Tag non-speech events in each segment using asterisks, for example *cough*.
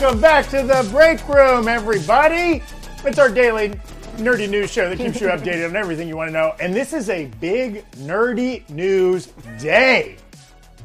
Welcome back to the Breakroom, everybody. It's our daily nerdy news show that keeps you *laughs* updated on everything you want to know. And this is a big nerdy news day.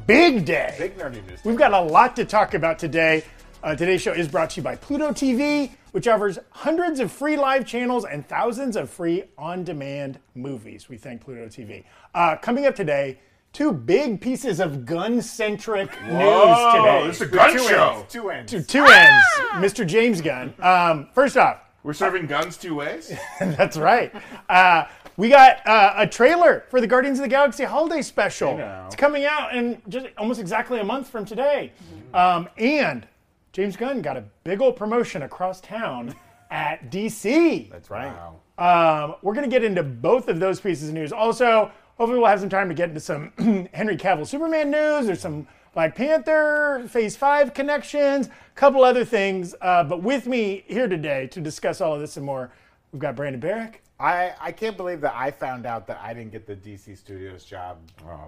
Big day. Big nerdy news. We've got a lot to talk about today. Uh, today's show is brought to you by Pluto TV, which offers hundreds of free live channels and thousands of free on demand movies. We thank Pluto TV. Uh, coming up today, two big pieces of gun centric news today. this is a gun Two show. ends. Two ends. Two, two ends, Mr. James Gunn. Um, first off, We're serving guns two ways. *laughs* that's right. Uh, we got uh, a trailer for the Guardians of the Galaxy holiday special. It's coming out in just almost exactly a month from today. Um, and James Gunn got a big old promotion across town at DC. That's right. Um, we're going to get into both of those pieces of news. Also, hopefully, we'll have some time to get into some *clears throat* Henry Cavill Superman news. There's some Black Panther Phase 5 connections, a couple other things. Uh, but with me here today to discuss all of this and more, we've got Brandon Barrick. I, I can't believe that I found out that I didn't get the DC Studios job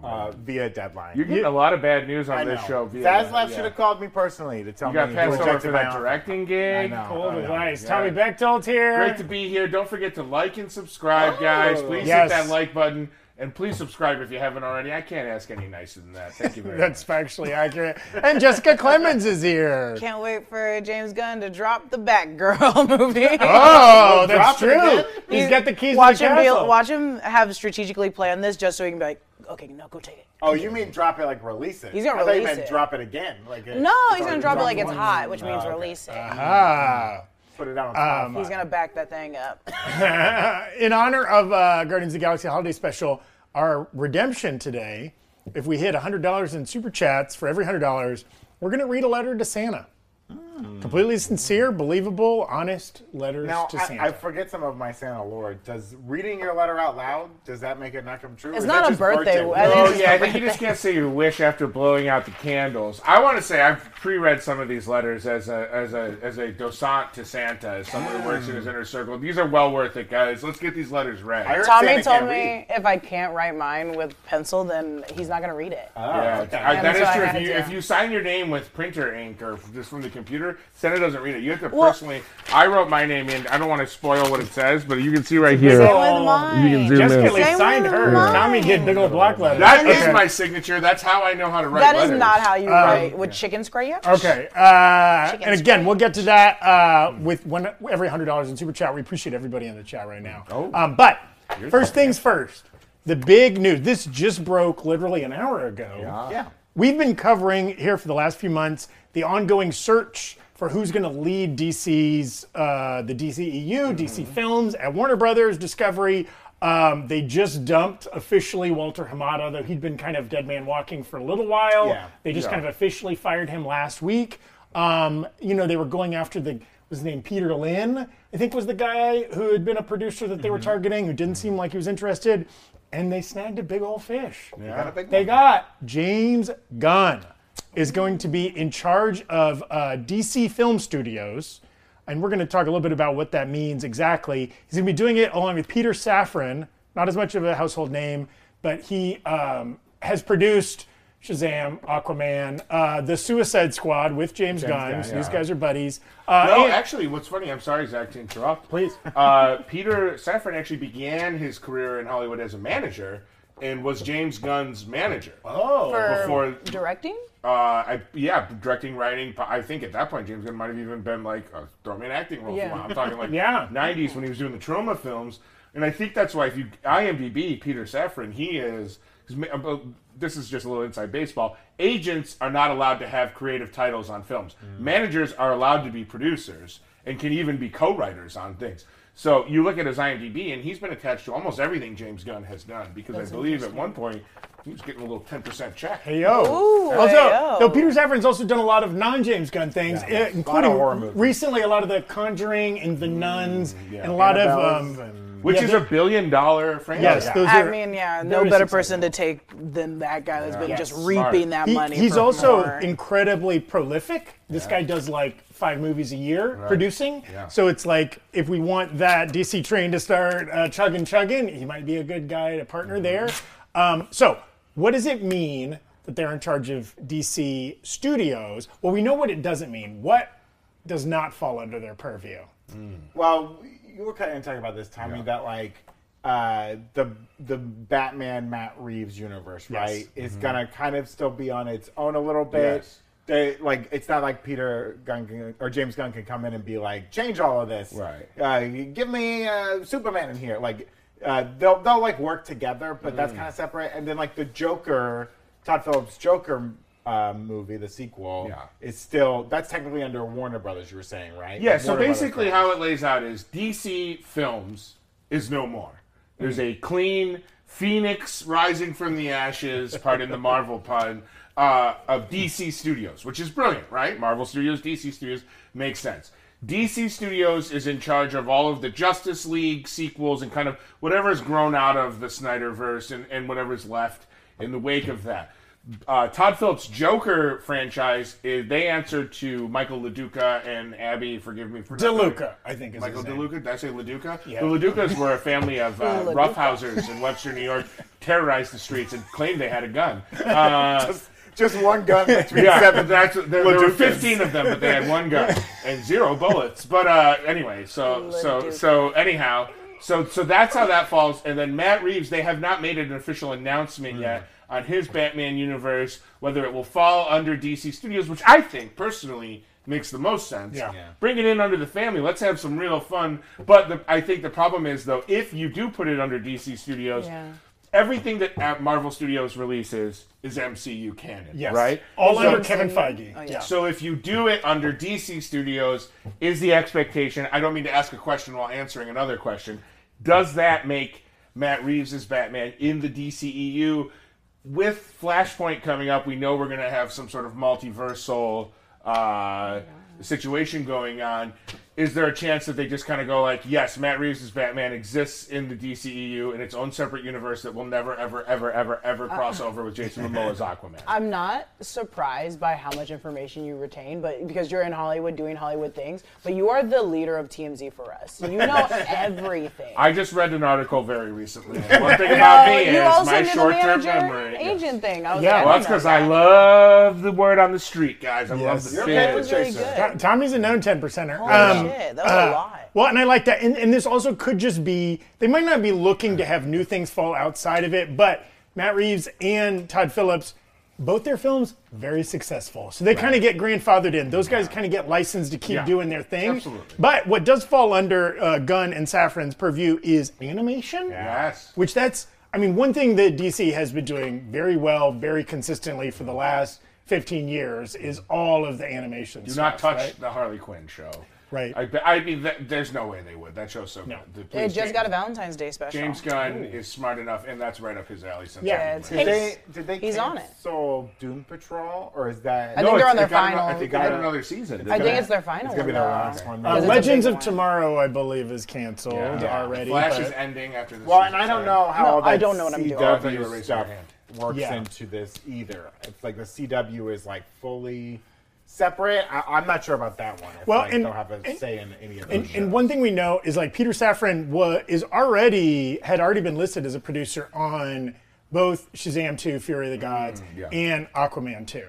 uh, via deadline. You're getting a lot of bad news I on know. this show. Via Zaslav yeah. should have called me personally to tell You got me passed he over for that offer. directing I gig. know. Cold I know. advice. yeah. Tommy Bechtold here. Great to be here. Don't forget to like and subscribe, guys. Please Yes. hit that like button. And please subscribe if you haven't already. I can't ask any nicer than that. Thank you very *laughs* much. That's factually accurate. And Jessica Clemens is here. Can't wait for James Gunn to drop the Batgirl *laughs* movie. Oh, that's drop true. again? He's got the keys watch to the him be, watch him have strategically planned this just so he can be like, okay, no, go take it. Oh, you mean drop it like release it? He's gonna I thought you release meant it. drop it again. Like it- No, he's gonna drop it like it's hot, which means Oh, okay. release it. ah. Put it out Um. He's gonna back that thing up. *laughs* in honor of uh, Guardians of the Galaxy Holiday Special, our redemption today, if we hit $100 in super chats for every $100, we're going to read a letter to Santa. Hmm. Completely sincere, believable, honest letters Now, to I, Santa. I forget some of my Santa lore. Does reading your letter out loud, does that make it not come true? It's not a just birthday. I wish? think Oh it's yeah, I a think you just can't say your wish after blowing out the candles. I want to say I've pre-read some of these letters as a as a as a docent to Santa, as someone who works in his oh. inner circle. These are well worth it, guys. Let's get these letters read. I heard Tommy Santa told can't me read. if I can't write mine with pencil, then he's not gonna read it. Oh, Yeah, okay. I- that so is I true. had If you to. if you sign your name with printer ink or just from the computer, Santa doesn't read it. You have to Well- personally. I wrote my name in. I don't want to spoil what it says, but you can see right Same here. with mine. You can zoom Jessica in. at least Same signed with her. mine. Tommy did big old block letters. That is Okay. my signature. That's how I know how to write That letters. is not how you write with chicken scratch. Okay, uh, Chicken and again, spray. we'll get to that uh, with one, every hundred dollars in super chat. We appreciate everybody in the chat right now. Oh. Um, but first things first, the big news. This just broke literally an hour ago. Yeah. We've been covering here for the last few months the ongoing search for who's going to lead DC's uh, the DCEU, DC Films at Warner Brothers Discovery. Um, they just dumped officially Walter Hamada, though he'd been kind of dead man walking for a little while. Yeah. They just Yeah. kind of officially fired him last week. Um, you know, they were going after the was his name Peter Lynn, I think was the guy who had been a producer that they were targeting, who didn't seem like he was interested, and they snagged a big old fish. Got a big They got James Gunn is going to be in charge of uh, DC Film Studios, and we're going to talk a little bit about what that means exactly. He's going to be doing it along with Peter Safran, not as much of a household name, but he um, has produced Shazam, Aquaman, uh, The Suicide Squad with James, Gunn. Gunn, so These guys are buddies. Uh, No, and- actually, what's funny, I'm sorry, Zach, to interrupt. Please. Uh, Peter Safran actually began his career in Hollywood as a manager and was James Gunn's manager. oh, For Before- directing? Uh, I, yeah, directing, writing. I think at that point James Gunn might have even been like, uh, throw me an acting role. Yeah. For a while. I'm talking like *laughs* Yeah. 90s when he was doing the Troma films. And I think that's why if you IMDb Peter Safran, he is. he's uh, This is just a little inside baseball. Agents are not allowed to have creative titles on films. Managers are allowed to be producers and can even be co-writers on things. So you look at his IMDb, and he's been attached to almost everything James Gunn has done because I believe at one point he was getting a little 10% check. Hey yo. Ooh, also, hey, yo. though Peter Safran's also done a lot of non-James Gunn things, Yeah, a lot including of horror movies. recently a lot of The Conjuring and The Nuns, yeah. and a lot of um, and- Which Yeah, is a billion dollar franchise. yes, yeah. those I mean, yeah, no better successful. person to take than that guy that's been Yes. just Smart. reaping that He- money. he's also more. incredibly prolific. This guy does like five movies a year producing. Yeah. So it's like if we want that DC train to start uh, chugging, chugging, he might be a good guy to partner there. Um, so what does it mean that they're in charge of DC studios? Well, we know what it doesn't mean. What does not fall under their purview. Well, you were kind of talking about this, Tommy, that like uh, the the Batman Matt Reeves universe, right, is gonna kind of still be on its own a little bit. Yes. They like it's not like Peter Gunn can, or James Gunn can come in and be like, change all of this. Right. Uh, give me uh, Superman in here. Like uh, they'll they'll like work together, but that's Mm. kind of separate. And then like the Joker, Todd Phillips Joker. Uh, movie, the sequel, Yeah. is still that's technically under Warner Brothers. You were saying, right? Yeah, Like, so Warner basically how it lays out is DC Films is no more. There's a clean phoenix rising from the ashes, pardon the Marvel pun, uh, of DC Studios, which is brilliant, right? Marvel Studios, DC Studios, makes sense. DC Studios is in charge of all of the Justice League sequels and kind of whatever's grown out of the Snyderverse and, and whatever's left in the wake of that. Uh, Todd Phillips' Joker franchise, is, they answer to Michael LaDuca and Abby, forgive me for not knowing- DeLuca, I think is Michael his name. DeLuca? Did I say LaDuca? Yeah. The LaDucas were a family of uh, *laughs* LaDuca. roughhousers in Webster, New York, terrorized the streets and claimed they had a gun. Uh, *laughs* just one gun *laughs* between yeah, seven. that's, there, there were 15 of them, but they had one gun and zero bullets. But uh, anyway, so so LaDuca. so anyhow, so so that's how that falls. And then Matt Reeves, they have not made an official announcement yet on his Batman universe, whether it will fall under DC Studios, which I think personally makes the most sense. Yeah. Yeah. Bring it in under the family. Let's have some real fun. But the, I think the problem is though, if you do put it under DC Studios. Yeah. Everything that Marvel Studios releases is MCU canon, Yes. right? All So- under Kevin Feige. Oh, yeah. yeah. so if you do it under DC Studios, is the expectation? I don't mean to ask a question while answering another question. Does that make Matt Reeves' Batman in the DCEU? With Flashpoint coming up, we know we're going to have some sort of multiversal uh, situation going on. Is there a chance that they just kind of go like, yes, Matt Reeves' Batman exists in the DCEU in its own separate universe that will never, ever, ever, ever, ever uh, cross over with Jason Momoa's Aquaman? *laughs* I'm not surprised by how much information you retain, but because you're in Hollywood doing Hollywood things, but you are the leader of TMZ for us. You *laughs* know everything. I just read an article very recently. *laughs* One thing about me you is also my the short-term manager memory. agent thing. I was Yeah, like, Well, that's because I love the word on the street, guys. I Yes. love the You're spin. okay That was really Chaser. good. To- Tommy's a known 10 percenter. Holy um, Um, shit, that was uh, a lot. Well, and I like that. And, and this also could just be, they might not be looking to have new things fall outside of it, but Matt Reeves and Todd Phillips, both their films, very successful. So they kind of get grandfathered in. Those guys kind of get licensed to keep Yeah. doing their thing. Absolutely. But what does fall under uh, Gunn and Safran's purview is animation. Yes. Which that's, I mean, one thing that DC has been doing very well, very consistently for the last 15 years is all of the animation. Do not touch right? the Harley Quinn show. Right. I, be- I mean, that, there's no way they would. That show's so No. good. It Please, just James, got a Valentine's Day special. James Gunn is smart enough, and that's right up his alley. Since Yeah, it's Did they did they he's on it. cancel Doom Patrol or is that I think they're on their it got ano- final- I think got another season. I think gonna- it's their final It's gonna be their though. last one. Uh, Because it's Legends of one. Tomorrow, I believe, is canceled Yeah. already. Flash but- is ending after this. Well, season, and I don't know how No, all that I don't know what I'm doing. I thought you were CW raising stuff hand. works into this either. It's like the CW is like fully separate. I, I'm not sure about that one. Well, like, and- they'll have a and- say in any of And, those. and one thing we know is like Peter Safran was is already had already been listed as a producer on both Shazam 2, Fury of the Gods, Mm, yeah. and Aquaman 2.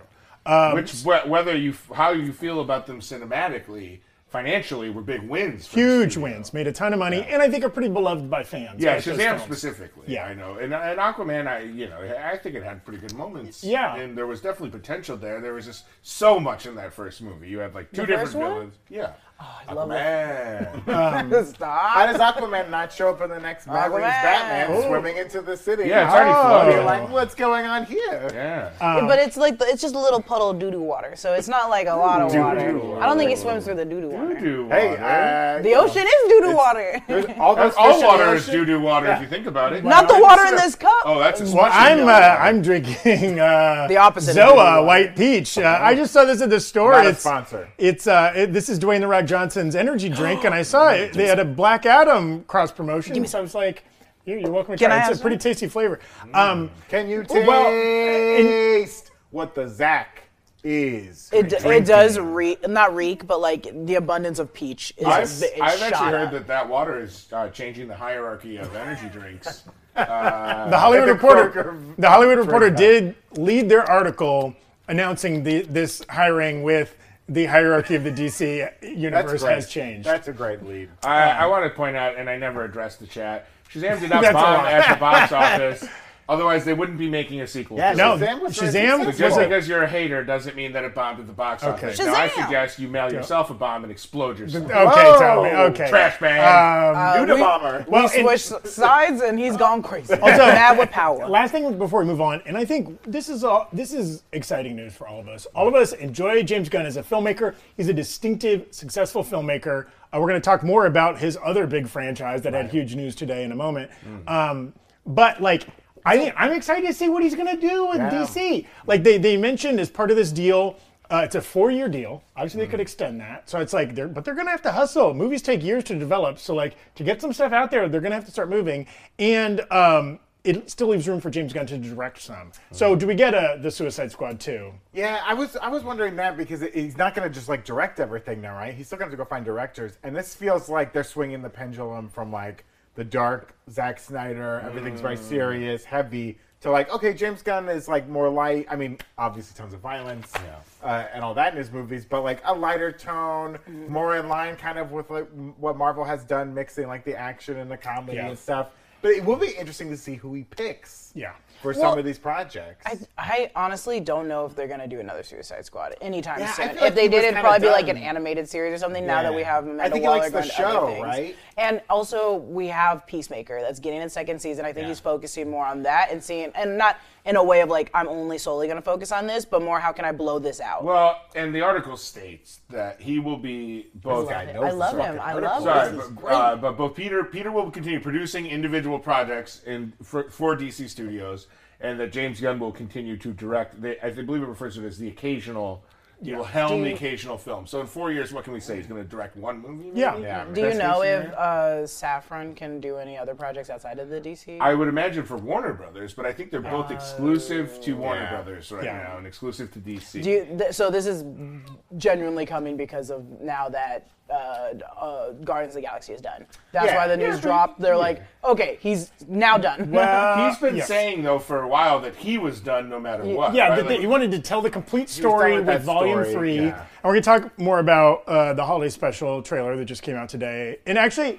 Um, Which whether you how you feel about them cinematically, financially, were big wins. for huge wins, made a ton of money, and I think are pretty beloved by fans. Yeah, both Shazam specifically. Yeah. I know, and, and Aquaman, I you know, I think it had pretty good moments. Yeah. and there was definitely potential there. There was just so much in that first movie. You had like two The different first one? villains. Yeah, I love it. Aquaman. *laughs* Stop. How does Aquaman not show up in the next Matt Reeves Aquaman. Batman Oh. swimming into the city? yeah, it's already Oh. You're like, what's going on here? Yeah. Um, but it's like the, it's just a little puddle of doo doo water, so it's not like a lot of water. Doo-doo I don't think he swims through the doo doo water. Doo-doo Hey, uh, The ocean is doo doo water. *laughs* *laughs* all those all water is ocean. doo-doo water if you think about it. Not the water in this cup. Oh, that's a Well, I'm uh. I'm drinking uh, The opposite of doo-doo Zoa. White Peach. Uh, I just saw this at the store. Not a it's sponsor. It's uh, it, this is Dwayne the Rock Johnson's energy drink, and I *gasps* saw it. They had a Black Adam cross promotion, so I was like, "You're, you're welcome to Can try. I it. have It's a pretty tasty flavor." Um, Can you taste Well, in- what the Zach is? It, it does reek, not reek, but like the abundance of peach is I've, is I've shot actually heard up. that that water is uh, changing the hierarchy of energy drinks. *laughs* the Hollywood *laughs* the Reporter, the Hollywood Reporter did lead their article announcing the, this hiring with the hierarchy of the DC universe has changed. That's a great lead. I, I um, want to point out, and I never addressed the chat. Shazam did not That's a bomb lie. at the box *laughs* office. Otherwise, they wouldn't be making a sequel. Yeah, to no, it. Shazam was very Shazam successful. Just because you're a hater doesn't mean that it bombed at the box Okay. office. Now, I suggest you mail yourself a bomb and explode yourself. okay, Whoa! Tommy. Okay. Trash bag. Um, Dude, a bomber. well, we and- switched sides and he's gone crazy. *laughs* Also- mad with power. Last thing before we move on, and I think this is all, this is exciting news for all of us. All of us enjoy James Gunn as a filmmaker. He's a distinctive, successful filmmaker. Uh, we're going to talk more about his other big franchise that had huge news today in a moment. Um, but like, I think I'm excited to see what he's going to do with Yeah. DC. Like they they mentioned as part of this deal. Uh, it's a four-year deal. Obviously, they could extend that. So it's like they're, but they're gonna have to hustle. Movies take years to develop. So like to get some stuff out there, they're gonna have to start moving. And um, it still leaves room for James Gunn to direct some. So do we get a the Suicide Squad too? Yeah, I was I was wondering that because it, he's not going to just like direct everything now, right? He's still going to to go find directors, and this feels like they're swinging the pendulum from like the dark Zack Snyder, everything's very serious, heavy, to like okay, James Gunn is like more light. I mean, obviously tons of violence uh, and all that in his movies, but like a lighter tone, more in line kind of with like m- what Marvel has done, mixing like the action and the comedy Yeah. and stuff. But it will be interesting to see who he picks Yeah. For Well, some of these projects. I, I honestly don't know if they're gonna do another Suicide Squad anytime Yeah, soon. like if they did, it'd probably be like an animated series or something. Now that we Yeah. have I Amanda think he likes the going to show, right? And also we have Peacemaker that's getting its second season. I think Yeah. he's focusing more on that and seeing, and not in a way of like I'm only solely gonna focus on this, but more how can I blow this out? Well, and the article states that he will be both. I, I love him. I love Sorry, but, uh, but both Peter Peter will continue producing individual projects in for, for DC Studios, and that James Gunn will continue to direct. The, I believe it refers to it as the occasional. He will helm the occasional film. So in four years, what can we say? He's going to direct one movie. maybe? Yeah. Yeah. do you know if scenario. uh, Safran can do any other projects outside of the DC? I would imagine for Warner Brothers, but I think they're both exclusive to Warner Yeah. Brothers right Yeah. now and exclusive to DC. Do you, th- so this is genuinely coming because of now that uh, uh, Guardians of the Galaxy is done. That's Yeah. why the news Yeah, but- dropped. They're like, okay, he's now done. Well, *laughs* He's been yes. saying though for a while that he was done no matter what. Yeah, right? that they- Like- he wanted to tell the complete done story with with, that Volume story, Three, yeah. and we're gonna talk more about uh, the holiday special trailer that just came out today. And actually,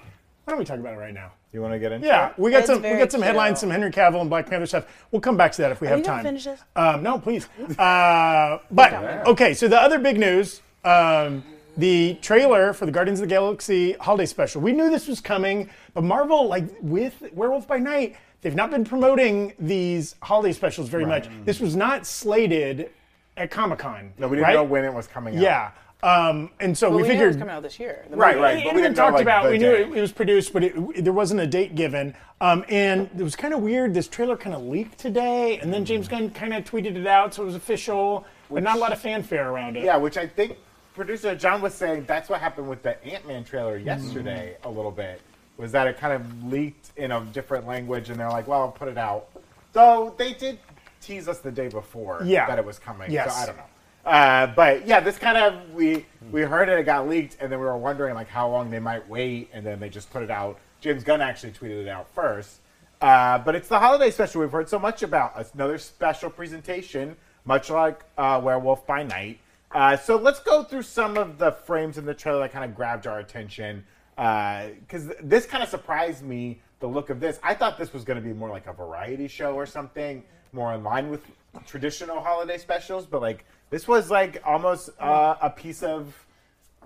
why don't we talk about it right now? You want to get into Yeah, it? we got It's some we very got some headlines, chill. some Henry Cavill and Black Panther stuff. We'll come back to that if we have you gonna time. finish this? Um, no, please. Uh, but okay, so the other big news, um, the trailer for the Guardians of the Galaxy holiday special. We knew this was coming, but Marvel, like with Werewolf by Night, they've not been promoting these holiday specials very much. This was not slated at Comic Con. No, we didn't right? know when it was coming out. Yeah. Um, and so But we, we knew it was coming out this year. The Right, movie. right. it but had we been didn't know, talked like, about. the We knew it, it was produced, but it, there wasn't a date given. Um, and it was kind of weird. This trailer kind of leaked today, and then James Gunn kind of tweeted it out, so it was official, but not a lot of fanfare around it. Yeah, which I think producer John was saying that's what happened with the Ant Man trailer yesterday a little bit. Was that it kind of leaked in a different language and they're like, well, I'll put it out. So they did tease us the day before Yeah. that it was coming. Yes. So I don't know. Uh, but yeah, this kind of we we heard it, it got leaked, and then we were wondering like how long they might wait, and then they just put it out. James Gunn actually tweeted it out first. Uh, but it's the holiday special we've heard so much about. It's another special presentation, much like uh, Werewolf by Night. Uh, so let's go through some of the frames in the trailer that kind of grabbed our attention. Because this kind of surprised me, the look of this. I thought this was going to be more like a variety show or something, more in line with traditional holiday specials. But like this was like almost uh, a piece of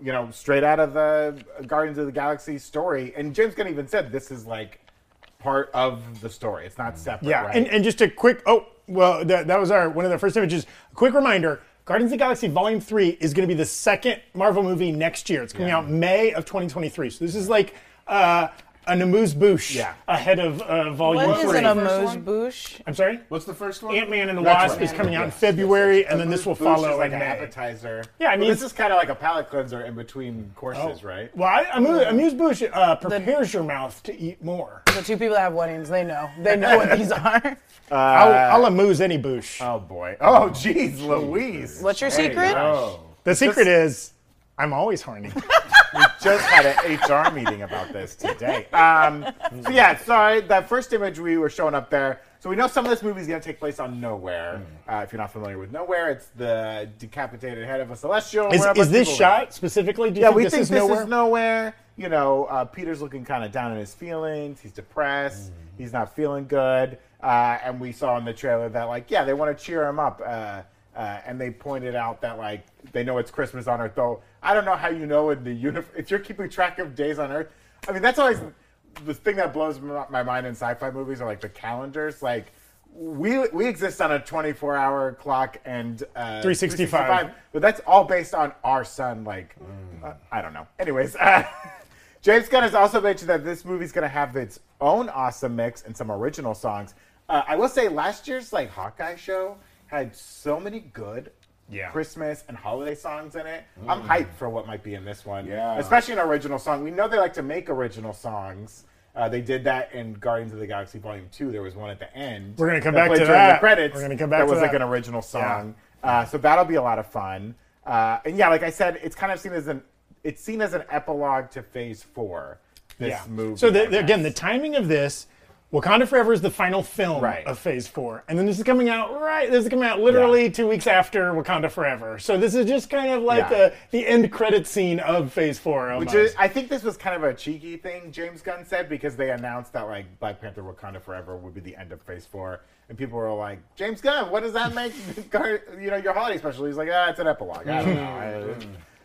you know, straight out of the Guardians of the Galaxy story. And James Gunn even said this is like part of the story. It's not separate. Yeah, right? and, and just a quick. Oh, well, that, that was our one of the first images. A quick reminder: Guardians of the Galaxy Volume Three is going to be the second Marvel movie next year. It's coming Yeah. out May of 2023. So this is like uh, an amuse bouche Yeah. ahead of uh, Volume What is Three. an amuse bouche? I'm sorry. What's the first one? Ant Man and the That's Wasp right. is coming out in Yes, February, and then this will is follow like in an May. appetizer. Yeah, I mean, Well, this is kind of like a palate cleanser in between courses, right? Well, I, amuse, amuse bouche uh, prepares your mouth to eat more. The two people that have weddings, they know. They know what these *laughs* are. I'll, I'll amuse any bouche. Oh boy. Oh jeez, Louise. What's your Hey, secret? Oh. the secret is, I'm always horny. *laughs* just had an HR meeting about this today. Um, so yeah, sorry. That first image we were showing up there. So we know some of this movie is going to take place on Nowhere. Uh, if you're not familiar with Nowhere, it's the decapitated head of a celestial. Is, where a bunch is this shot specifically? Do you yeah, think we this think is this nowhere? is nowhere. You know, uh, Peter's looking kind of down in his feelings. He's depressed. He's not feeling good. Uh, and we saw in the trailer that, like, yeah, they want to cheer him up. Uh, uh, and they pointed out that, like, they know it's Christmas on Earth. Though I don't know how you know in the universe if you're keeping track of days on Earth. I mean, that's always the thing that blows my mind in sci-fi movies are like the calendars. Like, we we exist on a 24 hour clock and uh, 365. but that's all based on our sun. Like, uh, I don't know. Anyways, uh, *laughs* James Gunn has also mentioned that this movie's going to have its own awesome mix and some original songs. Uh, I will say, last year's like Hawkeye show had so many good. Yeah. Christmas and holiday songs in it. I'm hyped for what might be in this one. Yeah. Especially an original song. We know they like to make original songs. Uh, they did that in Guardians of the Galaxy Volume 2. There was one at the end. We're gonna come back to that. The credits. We're gonna come back to that was like an original song. Uh, so that'll be a lot of fun. Uh, and yeah, like I said, it's kind of seen as an it's seen as an epilogue to Phase Four. This yeah. movie. So the- again, the timing of this, Wakanda Forever is the final film Right. of Phase Four, and then this is coming out right. This is coming out literally Yeah. two weeks after Wakanda Forever. So this is just kind of like Yeah. the the end credit scene of Phase Four. Almost. Which is, I think this was kind of a cheeky thing James Gunn said because they announced that like Black Panther: Wakanda Forever would be the end of Phase Four, and people were like, "James Gunn, what does that make? *laughs* you know, your holiday special?" He's like, "Ah, it's an epilogue. I don't know.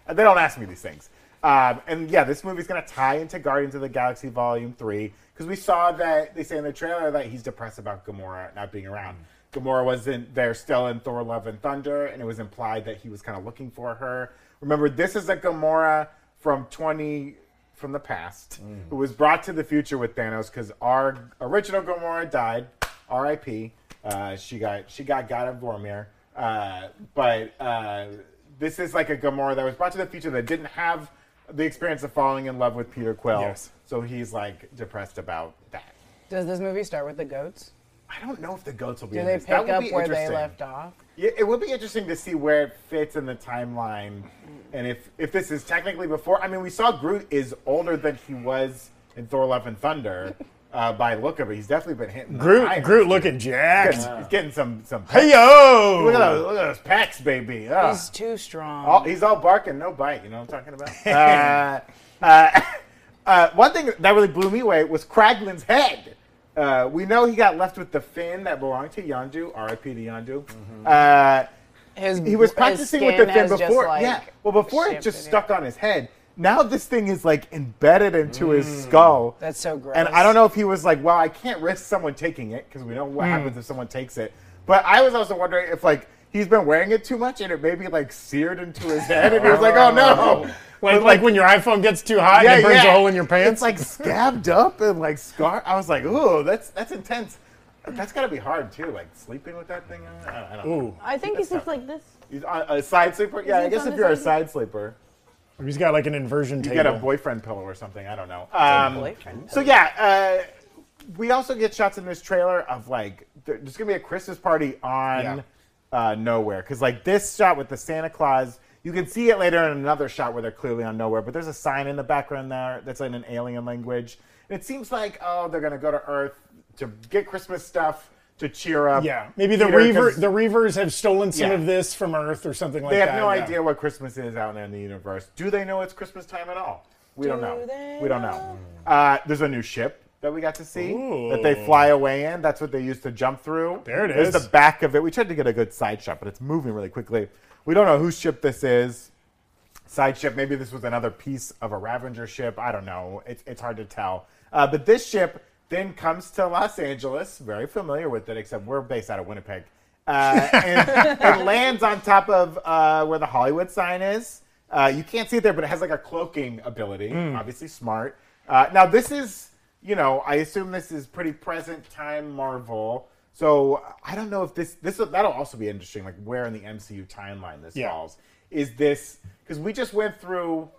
I- *laughs* they don't ask me these things." Um, and yeah, this movie's gonna tie into Guardians of the Galaxy Volume Three because we saw that they say in the trailer that he's depressed about Gamora not being around. Gamora wasn't there still in Thor: Love and Thunder, and it was implied that he was kind of looking for her. Remember, this is a Gamora from 20 from the past who was brought to the future with Thanos because our original Gamora died. R.I.P. Uh, she got she got God of Vormir. Uh, but uh, this is like a Gamora that was brought to the future that didn't have the experience of falling in love with Peter Quill. Yes. So he's like depressed about that. Does this movie start with the goats? I don't know if the goats will be. Do they this. That pick up where they left off? Yeah, it would be interesting to see where it fits in the timeline, and if if this is technically before. I mean, we saw Groot is older than he was in Thor: Love and Thunder. *laughs* Uh, by the look of it, he's definitely been hitting. the Groot, irons. Groot looking jacked. He's, he's getting some some. Hey yo! Look at those, look at those pecs, baby. He's too strong. All, he's all barking, no bite. You know what I'm talking about? *laughs* uh, uh, *laughs* uh, one thing that really blew me away was Kraglin's head. Uh, we know he got left with the fin that belonged to Yondu. R.I.P. to Yondu. Uh, his, he was his practicing with the fin before. like, yeah. Well, before it just stuck yeah. on his head. Now this thing is like embedded into his mm. skull. That's so gross. And I don't know if he was like, well, I can't risk someone taking it because we know what happens mm. if someone takes it. But I was also wondering if like he's been wearing it too much and it maybe like seared into his head and he was like, oh no. Oh. like, But, like when your iPhone gets too hot and it burns a hole in your pants. It's like scabbed up and like scar. I was like, ooh, that's that's intense. That's got to be hard too, like sleeping with that thing. on. I, I don't know. Ooh, I think he sleeps like this. He's on- a side sleeper. Yeah, I guess if you're a side? side sleeper, he's got like an inversion you table. get a boyfriend pillow or something. I don't know. Um, so yeah, uh, we also get shots in this trailer of like there- there's gonna be a Christmas party on Yeah. uh, nowhere because like this shot with the Santa Claus. You can see it later in another shot where they're clearly on nowhere, but there's a sign in the background there that's in an alien language. And it seems like oh they're gonna go to Earth to get Christmas stuff to cheer up. Yeah, maybe the Peter, Reaver, 'cause the Reavers have stolen some Yeah. of this from Earth or something like that. They that. have no yeah. idea what Christmas is out there in the universe. Do they know it's Christmas time at all? We don't know. they We don't know. Uh, there's a new ship that we got to see Ooh. that they fly away in. That's what they used to jump through. There it is. There's the back of it. We tried to get a good side shot, but it's moving really quickly. We don't know whose ship this is. Side ship. Maybe this was another piece of a Ravager ship. I don't know. It's, it's hard to tell. Uh, but this ship then comes to Los Angeles. Very familiar with it, except we're based out of Winnipeg. Uh, *laughs* and it lands on top of uh, where the Hollywood sign is. Uh, you can't see it there, but it has like a cloaking ability. Obviously smart. Uh, now this is, you know, I assume this is pretty present time Marvel. So I don't know if this this that'll also be interesting, like where in the MCU timeline this Yeah. falls. Is this because we just went through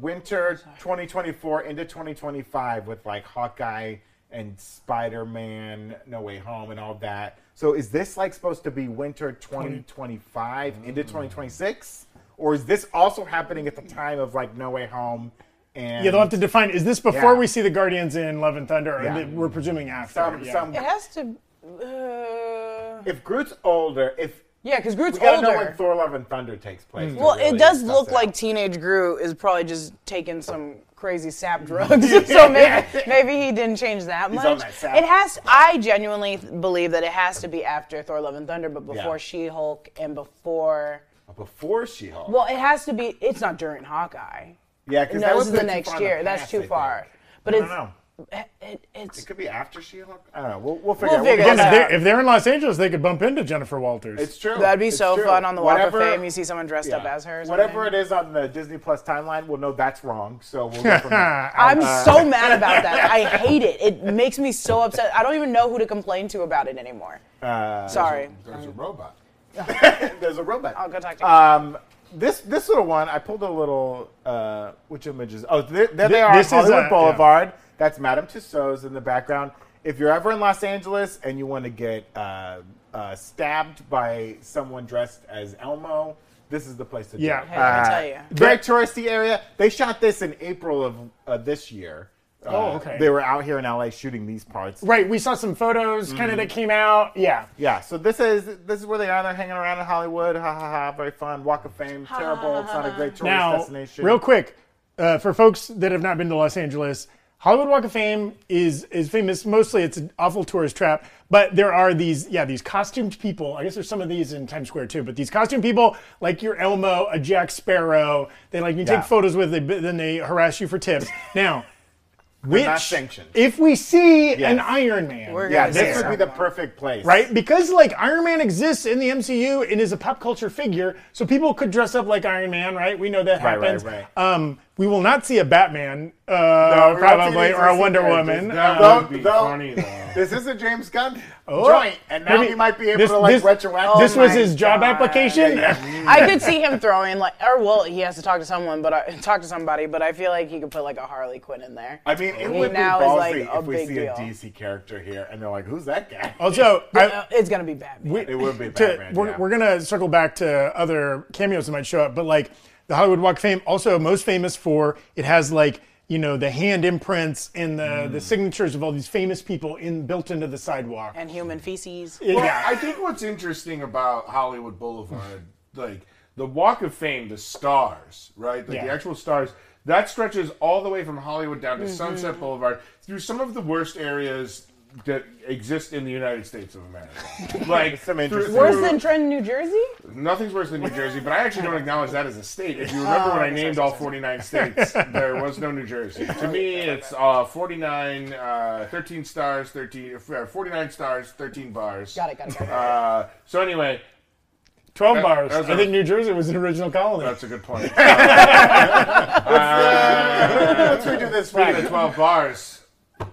winter 2024 into 2025 with like Hawkeye and Spider-Man No Way Home and all that. So is this like supposed to be winter 2025 into 2026 or is this also happening at the time of like No Way Home and Yeah, they'll have to define. Is this before Yeah. we see the Guardians in Love and Thunder? Or Yeah. they- we're presuming after. some yeah. some It has to Uh, If Groot's older, if yeah, because Groot's we gotta know when. Thor: Love and Thunder takes place. to Well, really it does look it like teenage Groot is probably just taking some crazy sap *laughs* drugs. *laughs* so maybe maybe he didn't change that He's much. on that sap. It has. I genuinely believe that it has to be after Thor: Love and Thunder, but before Yeah. She-Hulk and before. before She-Hulk. Well, it has to be. It's not during Hawkeye. yeah, because No, this is the next year. That's too far. But I it's don't know. It, it, it's It could be after She-Hulk. I don't know. We'll, we'll figure. We'll it- figure Again, it if out. they're, if they're in Los Angeles, they could bump into Jennifer Walters. It's true. that'd be It's so true. fun on the Walk Whatever- of Fame. You see someone dressed up as her. Or Whatever it is on the Disney Plus timeline, we'll know that's wrong. So we'll go from there. *laughs* I'm so mad about that. I hate it. It makes me so upset. I don't even know who to complain to about it anymore. Uh, Sorry. There's a robot. *laughs* *laughs* There's a robot. I'll go talk to you. Um, this this little one, I pulled a little. Uh, which images? Oh, there, there they are. This is, on Hollywood uh, Boulevard. That's Madame Tussauds in the background. If you're ever in Los Angeles and you want to get uh, uh, stabbed by someone dressed as Elmo, this is the place to do Yeah. it. Hey, let me Uh, tell you. Very touristy area. They shot this in April of uh, this year. Uh, Oh, okay. They were out here in LA shooting these parts. Right, we saw some photos kind Mm-hmm. of that came out. Yeah. Yeah, so this is this is where they are. They're hanging around in Hollywood. Ha ha ha! Very fun. Walk of Fame. Terrible. It's not a great tourist Now, destination. real quick, uh, for folks that have not been to Los Angeles, Hollywood Walk of Fame is is famous. Mostly, it's an awful tourist trap. But there are these, yeah, these costumed people. I guess there's some of these in Times Square too. But these costumed people, like your Elmo, a Jack Sparrow, they like you Yeah. take photos with, they, then they harass you for tips. Now, *laughs* which sanctioned. if we see an Iron Man, We're Yeah, this would be the perfect place. right? Because like Iron Man exists in the MCU and is a pop culture figure, so people could dress up like Iron Man, right? We know that Right, right, happens. right. Um, we will not see a Batman, uh, we're probably, or a Wonder characters. Woman. That Uh, would be though- funny though. *laughs* This is a James Gunn Oh, joint, and now maybe he might be able this- to like this- retroactively. this was my his job God. application. *laughs* I could see him throwing like, or well, he has to talk to someone, but I, talk to somebody. But I feel like he could put like a Harley Quinn in there. I mean, it He would be now is, like, ballsy a if we see deal. a DC character here, and they're like, "Who's that guy?" *laughs* Also, I, Uh, it's gonna be Batman. it would be to- Batman. we're, we're gonna circle back to other cameos that might show up, but like the Hollywood Walk of Fame, also most famous for it has like you know the hand imprints and the Mm. the signatures of all these famous people in built into the sidewalk. and human feces. Well, yeah. I think what's interesting about Hollywood Boulevard, *laughs* like the Walk of Fame, the stars, right? Like the actual stars, that stretches all the way from Hollywood down to Sunset Boulevard through some of the worst areas that exist in the United States of America. *laughs* Like Some through- interesting- Worse than Trenton, New Jersey? Nothing's worse than New Jersey, but I actually don't acknowledge that as a state. If you remember when I named all 49 states, *laughs* there was no New Jersey. To me, it's uh, 49, uh, 13 stars, 13, uh, 49 stars, 13 bars. Got it. Got it. Got it. Uh, so anyway, Twelve That- bars. that I a- think New Jersey was an original colony. that's a good point. *laughs* Let's redo this Speaking of 12 bars,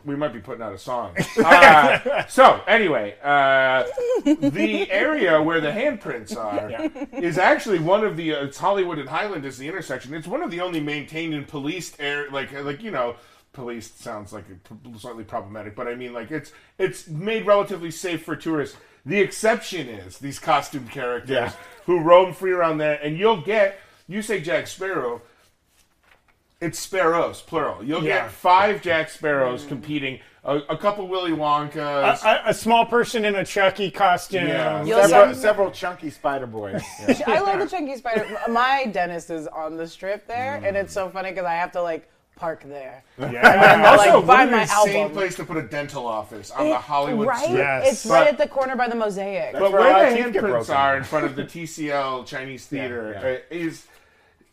we might be putting out a song. *laughs* Uh, so, anyway, uh, the area where the handprints are is actually one of the, uh, it's Hollywood and Highland is the intersection. It's one of the only maintained and policed air, like, like you know, policed sounds like a- slightly problematic, but I mean, like, it's it's made relatively safe for tourists. The exception is these costumed characters Yeah. who roam free around there, and you'll get, you say Jack Sparrow, it's sparrows, plural. You'll Yeah. get five Jack Sparrows competing, a, a couple Willy Wonkas. a, a small person in a Chucky costume. Yeah. You'll Several, some- several chunky spider boys. *laughs* I love the chunky spider. My dentist is on the strip there, and it's so funny because I have to like park there. Yeah. also, like, what an my insane album. place to put a dental office on the Hollywood right? strip. Yes. It's right at the corner by the mosaic. But where a lot where of the teeth get handprints broken. are in front of the TCL Chinese *laughs* Theater yeah. uh, is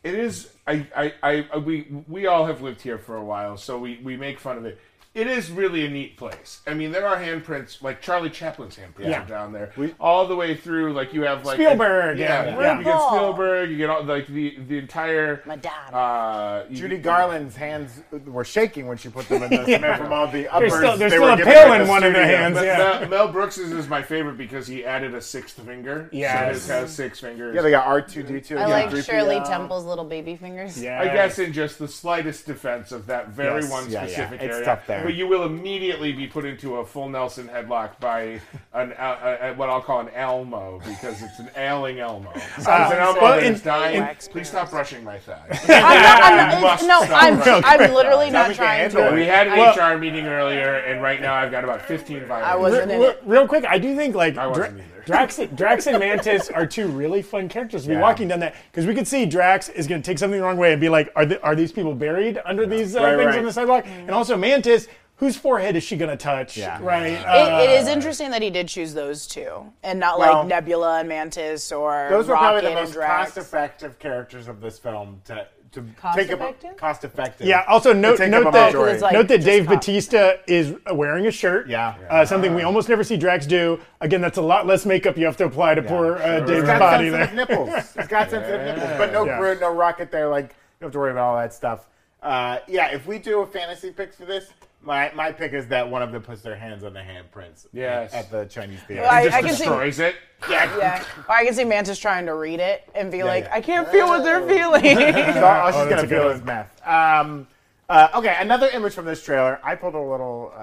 it is I, I, I, we we all have lived here for a while, so we, we make fun of it. It is really a neat place. I mean, there are handprints like Charlie Chaplin's handprints Yeah. are down there, all the way through. Like you have like Spielberg, yeah, yeah. yeah. you get Ripple. Spielberg, you get all like the the entire Madonna. uh, you- Judy Garland's hands were shaking when she put them in the *laughs* cement from all the uppers. still- there's they still were a pill in one of the studio. hands, But yeah. Mel, Mel Brooks's is my favorite because he added a sixth finger. Yeah, so his has six fingers. Yeah, they got R two D two. I like Shirley Temple's little baby fingers. Yeah. I guess in just the slightest defense of that very Yes. one Yeah, yeah. specific It's area. tough there. But you will immediately be put into a full Nelson headlock by an uh, uh, what I'll call an Elmo because it's an ailing Elmo. *laughs* It's an Elmo well, that in- is dying. in- Please stop brushing my thighs. *laughs* I'm You must not, no, I'm, brushing. I'm literally Now not we trying to. we had an Well- HR meeting earlier, and right now I've got about 15 violations. I wasn't in Real, it. real quick, I do think like I wasn't Dra- either. *laughs* Drax, Drax and Mantis are two really fun characters to be Yeah. walking down that because we could see Drax is going to take something the wrong way and be like, are the, are these people buried under these uh, Right, things right. on the sidewalk? And also Mantis, whose forehead is she going to touch? Yeah. Right. It, Uh, it is interesting that he did choose those two, and not Well, like Nebula and Mantis or Those were Rocket probably the most cost-effective characters of this film to to Cost take up effective? cost-effective. yeah. Also note note that like note that Dave cop- Batista is wearing a shirt. Yeah. Uh, something we almost never see Drax do. Again, that's a lot less makeup you have to apply to poor uh, He's Dave's got body sensitive there. nipples. He's got *laughs* sensitive nipples, but no Yeah. No rocket there. Like you don't have to worry about all that stuff. Uh, yeah, if we do a fantasy pick for this, my my pick is that one of them puts their hands on the handprints. Yes. At the Chinese theater. I- just I can see- destroys it. Yeah, or I can see Mantis trying to read it and be like, yeah. "I can't feel what they're feeling." *laughs* So I was just Oh, gonna feel one. his meth. Um, uh, okay, another image from this trailer. I pulled a little uh,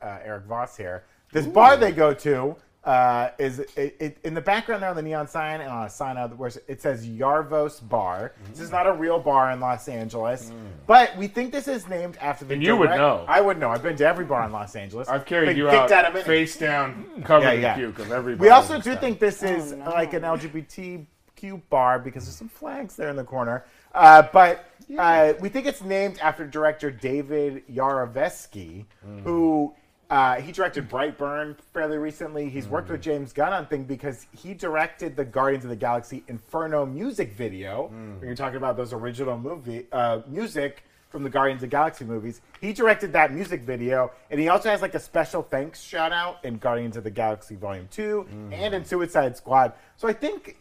uh, Eric Voss here. This bar they go to uh, is it, it, in the background there on the neon sign and on a sign out where it says Yarvos Bar. This is not a real bar in Los Angeles, but we think this is named after the. And you would know. I would know. I've been to every bar in Los Angeles. I've carried Been you kicked out, of it. face down, covered Yeah, in puke of everybody. We also do think this is no. like an LGBTQ bar because there's some flags there in the corner. Uh, but uh, we think it's named after director David Yarovesky, who uh, he directed Brightburn fairly recently. He's worked with James Gunn on things because he directed the Guardians of the Galaxy Inferno music video. When you're talking about those original movie uh, music from the Guardians of the Galaxy movies. He directed that music video, and he also has like a special thanks shout out in Guardians of the Galaxy Volume 2 and in Suicide Squad. So I think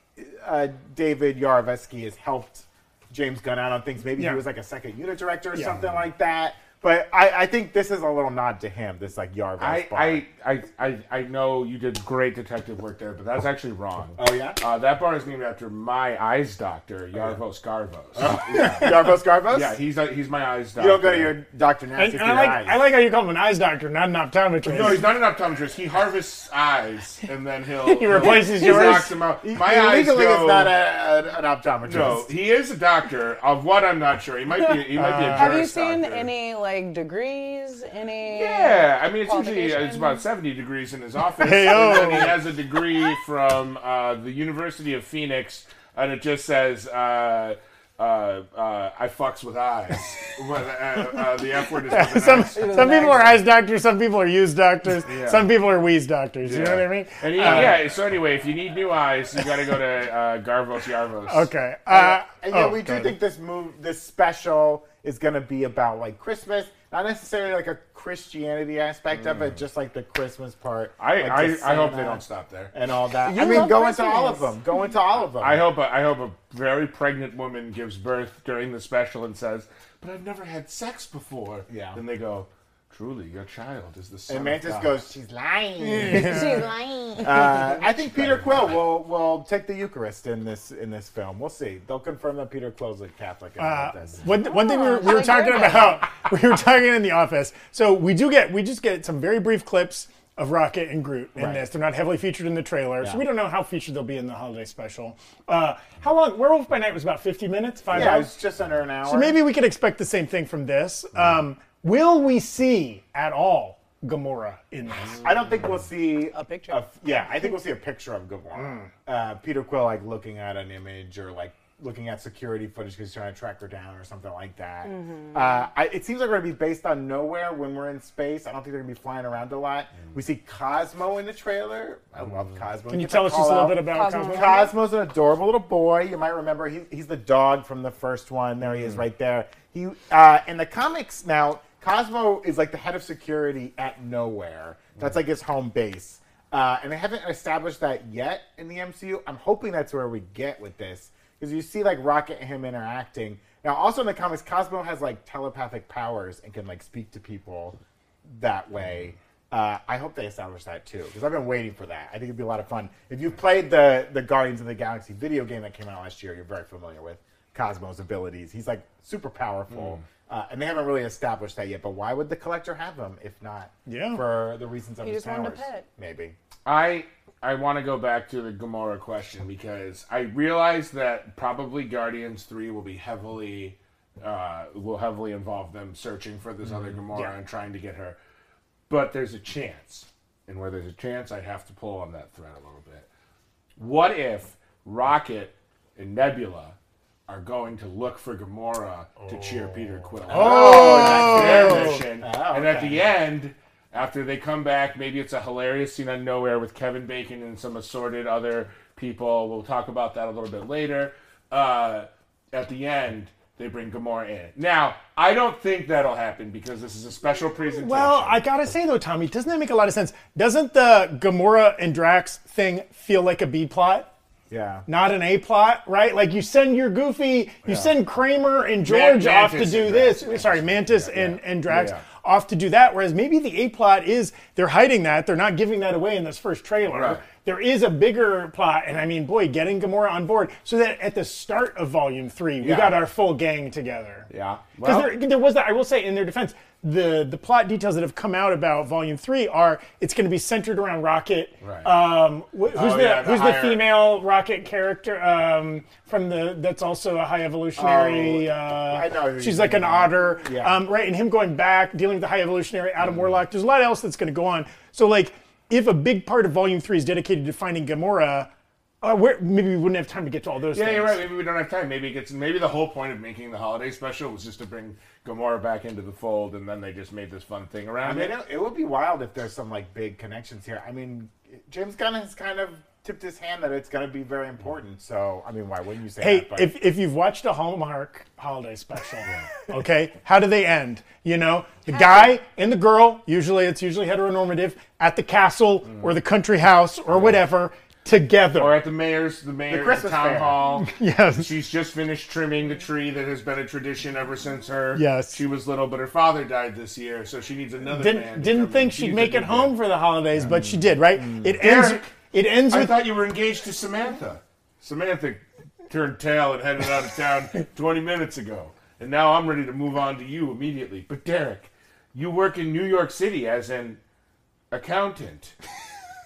uh, David Yarovesky has helped James Gunn out on things. Maybe Yeah. he was like a second unit director or Yeah. something like that. But I, I think this is a little nod to him, this like Yarvos I, bar. I, I, I, I know you did great detective work there, but that's actually wrong. Oh, yeah? Uh, that bar is named after my eyes doctor, Yarvos Garvos. Yarvos Garvos? Yeah, he's uh, he's my eyes doctor. you don't go to your Dr. And, Nasty and I your like eyes. I like how you call him an eyes doctor, not an optometrist. No, he's not an optometrist. He harvests eyes, and then he'll *laughs* He replaces he yours? knocks them out. My he eyes legally go, is not a, a, an optometrist. No, he is a doctor. Of what I'm not sure. He might be. He might be a Have you seen doctor. any like degrees? Any? Yeah, I mean it's usually it's about seventy degrees in his office, Hey-o. and he has a degree from uh, the University of Phoenix, and it just says. Uh, uh, uh, I fucks with eyes. *laughs* Well, uh, uh, the F word is with *laughs* some S. some people are eyes doctors, some people are use doctors, Yeah. some people are wheeze doctors. You know what I mean? And he, yeah, so anyway, if you need new eyes, you got to go to uh, Garvos Yarvos. Okay. Uh, And yeah, oh, we do ahead. think this move, this special, is going to be about like Christmas, not necessarily like a Christianity aspect of it, just like the Christmas part. Mm. I, like I, the I hope they don't stop there. and all that. You I mean, love go into all of them. Go into all of them. I hope a, I hope a very pregnant woman gives birth during the special and says, "But I've never had sex before." Yeah. Then they go, "Truly, your child is the son and of Mantis God." goes, "She's lying." *laughs* She's lying. *laughs* uh, I think Peter Quill will will take the Eucharist in this in this film. We'll see. They'll confirm that Peter Quill's a Catholic in Uh, of this. one, one thing we were, we were talking about, *laughs* we were talking in the office. So we do get, we just get some very brief clips of Rocket and Groot in Right. this. They're not heavily featured in the trailer, so we don't know how featured they'll be in the holiday special. Uh, how long? Werewolf by Night was about 50 minutes, five Yeah, hours. it's just under an hour. So maybe we could expect the same thing from this. Um, will we see at all Gamora in this? I don't think we'll see A picture. yeah, I think we'll see a picture of Gamora. Uh, Peter Quill like looking at an image or like looking at security footage because he's trying to track her down or something like that. Uh, I, it seems like we're gonna be based on nowhere when we're in space. I don't think they're gonna be flying around a lot. We see Cosmo in the trailer. I love Cosmo. Can you tell us just a little bit about Cosmo. Cosmo? Cosmo's an adorable little boy. You might remember he, he's the dog from the first one. There he Mm. is, right there. He uh, in the comics now. Cosmo is like the head of security at nowhere. That's like his home base, uh, and they haven't established that yet in the MCU. I'm hoping that's where we get with this because you see like Rocket and him interacting. Now, also in the comics, Cosmo has like telepathic powers and can like speak to people that way. Uh, I hope they establish that too, because I've been waiting for that. I think it'd be a lot of fun. If you've played the the Guardians of the Galaxy video game that came out last year, you're very familiar with Cosmo's abilities. He's like super powerful. Mm. Uh, and they haven't really established that yet. But why would the collector have him if not Yeah. for the reasons of He his just wanted a pet. Maybe. I I want to go back to the Gamora question because I realize that probably Guardians Three will be heavily uh, will heavily involve them searching for this other Gamora Yeah. and trying to get her. But there's a chance, and where there's a chance, I have to pull on that thread a little bit. What if Rocket and Nebula are going to look for Gamora to cheer Peter Quill? Oh, that's their mission. Oh, and at the end, after they come back, maybe it's a hilarious scene on Knowhere with Kevin Bacon and some assorted other people. We'll talk about that a little bit later. Uh, at the end, they bring Gamora in. Now, I don't think that'll happen because this is a special presentation. Well, I gotta say though, Tommy, doesn't that make a lot of sense? Doesn't the Gamora and Drax thing feel like a B plot? Yeah. Not an A plot, right? Like you send your Goofy, you send Kramer and George off to do this. Drax, Sorry, Mantis and, and Drax Yeah. off to do that. Whereas maybe the A plot is they're hiding that. They're not giving that away in this first trailer. Right. There is a bigger plot, and I mean, boy, getting Gamora on board so that at the start of Volume Three, we Yeah. got our full gang together. Yeah. Because Well, there, there was that. I will say, in their defense, the the plot details that have come out about Volume Three are it's going to be centered around Rocket. Right. Um, wh- who's Oh, the yeah, the who's the female Rocket character um, from the that's also a high evolutionary? Oh, uh, I know She's like an otter. Yeah. Um, right, and him going back, dealing with the high evolutionary Adam Warlock. There's a lot else that's going to go on. So like, if a big part of Volume Three is dedicated to finding Gamora. Uh, where, maybe we wouldn't have time to get to all those Yeah, things. you're right. Maybe we don't have time. Maybe it gets. Maybe the whole point of making the holiday special was just to bring Gamora back into the fold, and then they just made this fun thing I around mean, it. it, it would be wild if there's some like big connections here. I mean, James Gunn has kind of tipped his hand that it's going to be very important. So, I mean, why wouldn't you say Hey, that? But if, if you've watched a Hallmark holiday special, *laughs* okay, how do they end? You know, the guy and the girl, usually it's usually heteronormative, at the castle or the country house or whatever, together. Or at the mayor's, the mayor's Christmas town fair. hall. *laughs* Yes. She's just finished trimming the tree that has been a tradition ever since her. Yes. She was little, but her father died this year, so she needs another man. didn't to didn't come think in. she'd She's a make it good home guy. for the holidays, but she mm. did, right? Mm. It ends. Eric, It ends I with thought you were engaged to Samantha. Samantha turned tail and headed out of town *laughs* 20 minutes ago. And now I'm ready to move on to you immediately. But Derek, you work in New York City as an accountant.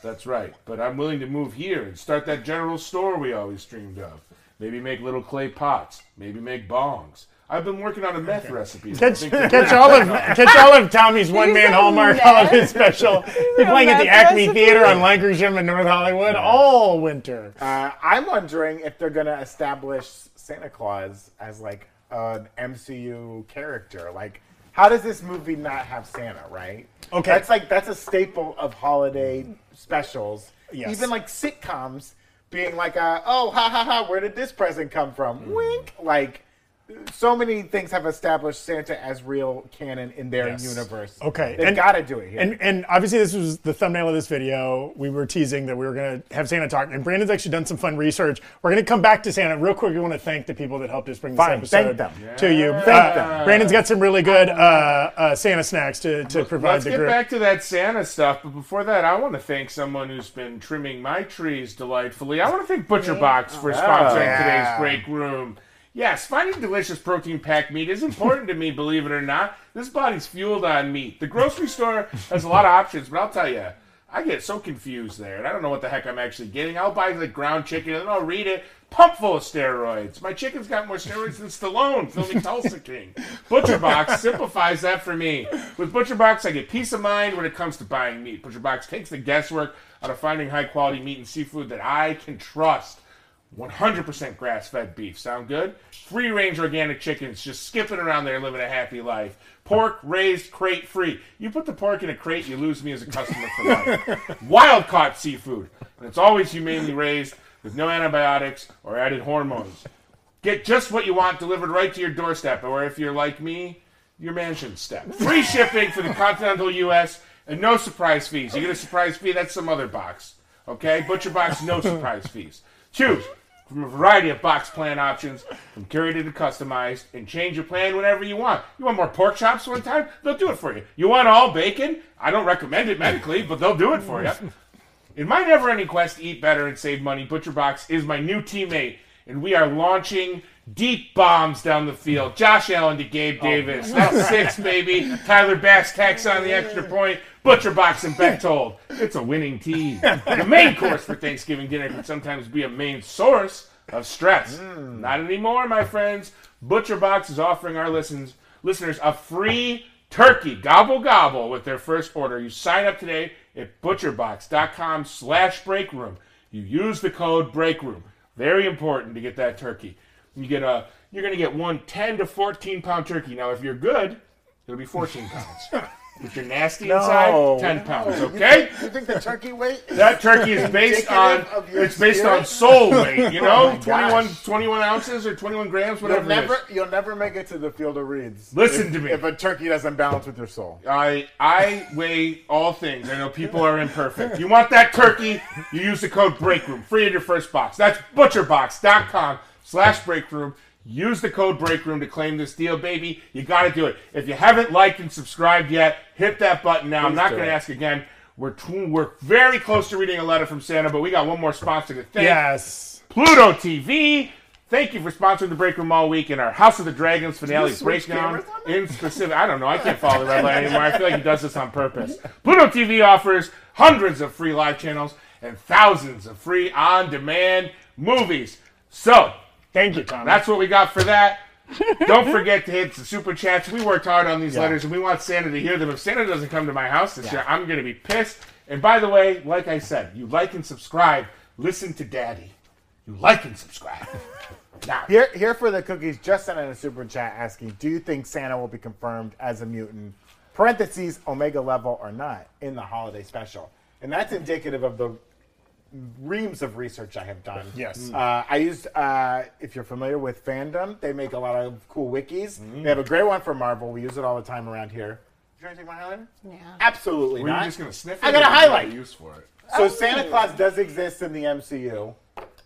That's right. But I'm willing to move here and start that general store we always dreamed of. Maybe make little clay pots. Maybe make bongs. I've been working on a meth recipe. Catch, catch all of *laughs* catch all of Tommy's one man say Hallmark meth? holiday special. *laughs* Be playing at the Acme recipe? Theater on Lankershim in North Hollywood all winter. uh, I'm wondering if they're going to establish Santa Claus as like an MCU character. Like, how does this movie not have Santa? Right? Okay. That's like that's a staple of holiday specials. Yes. Even like sitcoms being like, uh, "Oh, ha ha ha! Where did this present come from?" Wink. Like. So many things have established Santa as real canon in their Yes. universe. Okay, they've and- got to do it here. And and obviously this was the thumbnail of this video. We were teasing that we were going to have Santa talk, and Brandon's actually done some fun research. We're going to come back to Santa real quick. We want to thank the people that helped us bring this Fine, episode thank them. to you. Thank Uh, them. Brandon's got some really good uh, uh, Santa snacks to, to provide Let's the get group. back to that Santa stuff, but before that, I want to thank someone who's been trimming my trees delightfully. I want to thank Butcher Box for sponsoring yeah. today's break room. Yes, finding delicious protein-packed meat is important to me, believe it or not. This body's fueled on meat. The grocery store has a lot of options, but I'll tell you, I get so confused there, and I don't know what the heck I'm actually getting. I'll buy like ground chicken, and then I'll read it, pump full of steroids. My chicken's got more steroids than Stallone filming Tulsa King. Butcher Box simplifies that for me. With Butcher Box, I get peace of mind when it comes to buying meat. Butcher Box takes the guesswork out of finding high quality meat and seafood that I can trust. 100% grass fed beef. Sound good? Free range organic chickens just skipping around there living a happy life. Pork raised crate free. You put the pork in a crate, you lose me as a customer for life. *laughs* Wild caught seafood. And it's always humanely raised with no antibiotics or added hormones. Get just what you want delivered right to your doorstep, or if you're like me, your mansion step. Free shipping for the continental U.S. and no surprise fees. You get a surprise fee, that's some other box. Okay? Butcher Box, no surprise fees. Choose from a variety of box plan options, from curated to customized, and change your plan whenever you want. You want more pork chops one time? They'll do it for you. You want all bacon? I don't recommend it medically, but they'll do it for you. In my never ending quest to eat better and save money, Butcher Box is my new teammate. and we are launching deep bombs down the field. Josh Allen to Gabe Davis. That's six, baby. Tyler Bass tacks on the extra point. Butcher Box and Bechtold. It's a winning team. The main course for Thanksgiving dinner can sometimes be a main source of stress. Mm. Not anymore, my friends. Butcher Box is offering our listens, listeners a free turkey gobble gobble with their first order. You sign up today at butcherbox.com slash breakroom. You use the code breakroom. Very important to get that turkey. You get a you're gonna get one 10 to 14 pound turkey. Now if you're good, it'll be 14 pounds. *laughs* If you're nasty inside, 10 pounds, okay? You think the turkey weight? Is That turkey is based on it's based on soul weight, you *laughs* oh know? my 21, 21 ounces or 21 grams, You'll whatever never, is. you'll never make it to the field of reeds. Listen if, to me. If a turkey doesn't balance with your soul. I I weigh all things. I know people are imperfect. You want that turkey? You use the code BREAKROOM. Free in your first box. That's butcherbox.com slash breakroom. Use the code BREAKROOM to claim this deal, baby. You got to do it. If you haven't liked and subscribed yet, hit that button now. I'm not going to ask again. We're, tw- we're very close to reading a letter from Santa, but we got one more sponsor to thank. Yes. Pluto TV. Thank you for sponsoring the break room all week and our House of the Dragons finale breakdown. In specific, I don't know. I can't *laughs* follow the red light anymore. I feel like he does this on purpose. Pluto TV offers hundreds of free live channels and thousands of free on-demand movies. So Thank you, Tom. that's what we got for that. *laughs* Don't forget to hit the super chats. We worked hard on these Yeah. letters, and we want Santa to hear them. If Santa doesn't come to my house this year, I'm going to be pissed. And by the way, like I said, you like and subscribe. Listen to Daddy. You like and subscribe. *laughs* now, Here, here for the cookies. Just sent in a super chat asking, "Do you think Santa will be confirmed as a mutant? Parentheses Omega level or not in the holiday special?" And that's indicative of the reams of research I have done. Yes. Uh, I used, uh, if you're familiar with fandom, they make a lot of cool wikis. They have a great one for Marvel. We use it all the time around here. Do you trying to take my highlighter? Yeah. Absolutely were you not. just going to sniff it? I got or a did you have highlight. Use for it. So Santa Claus does exist in the MCU,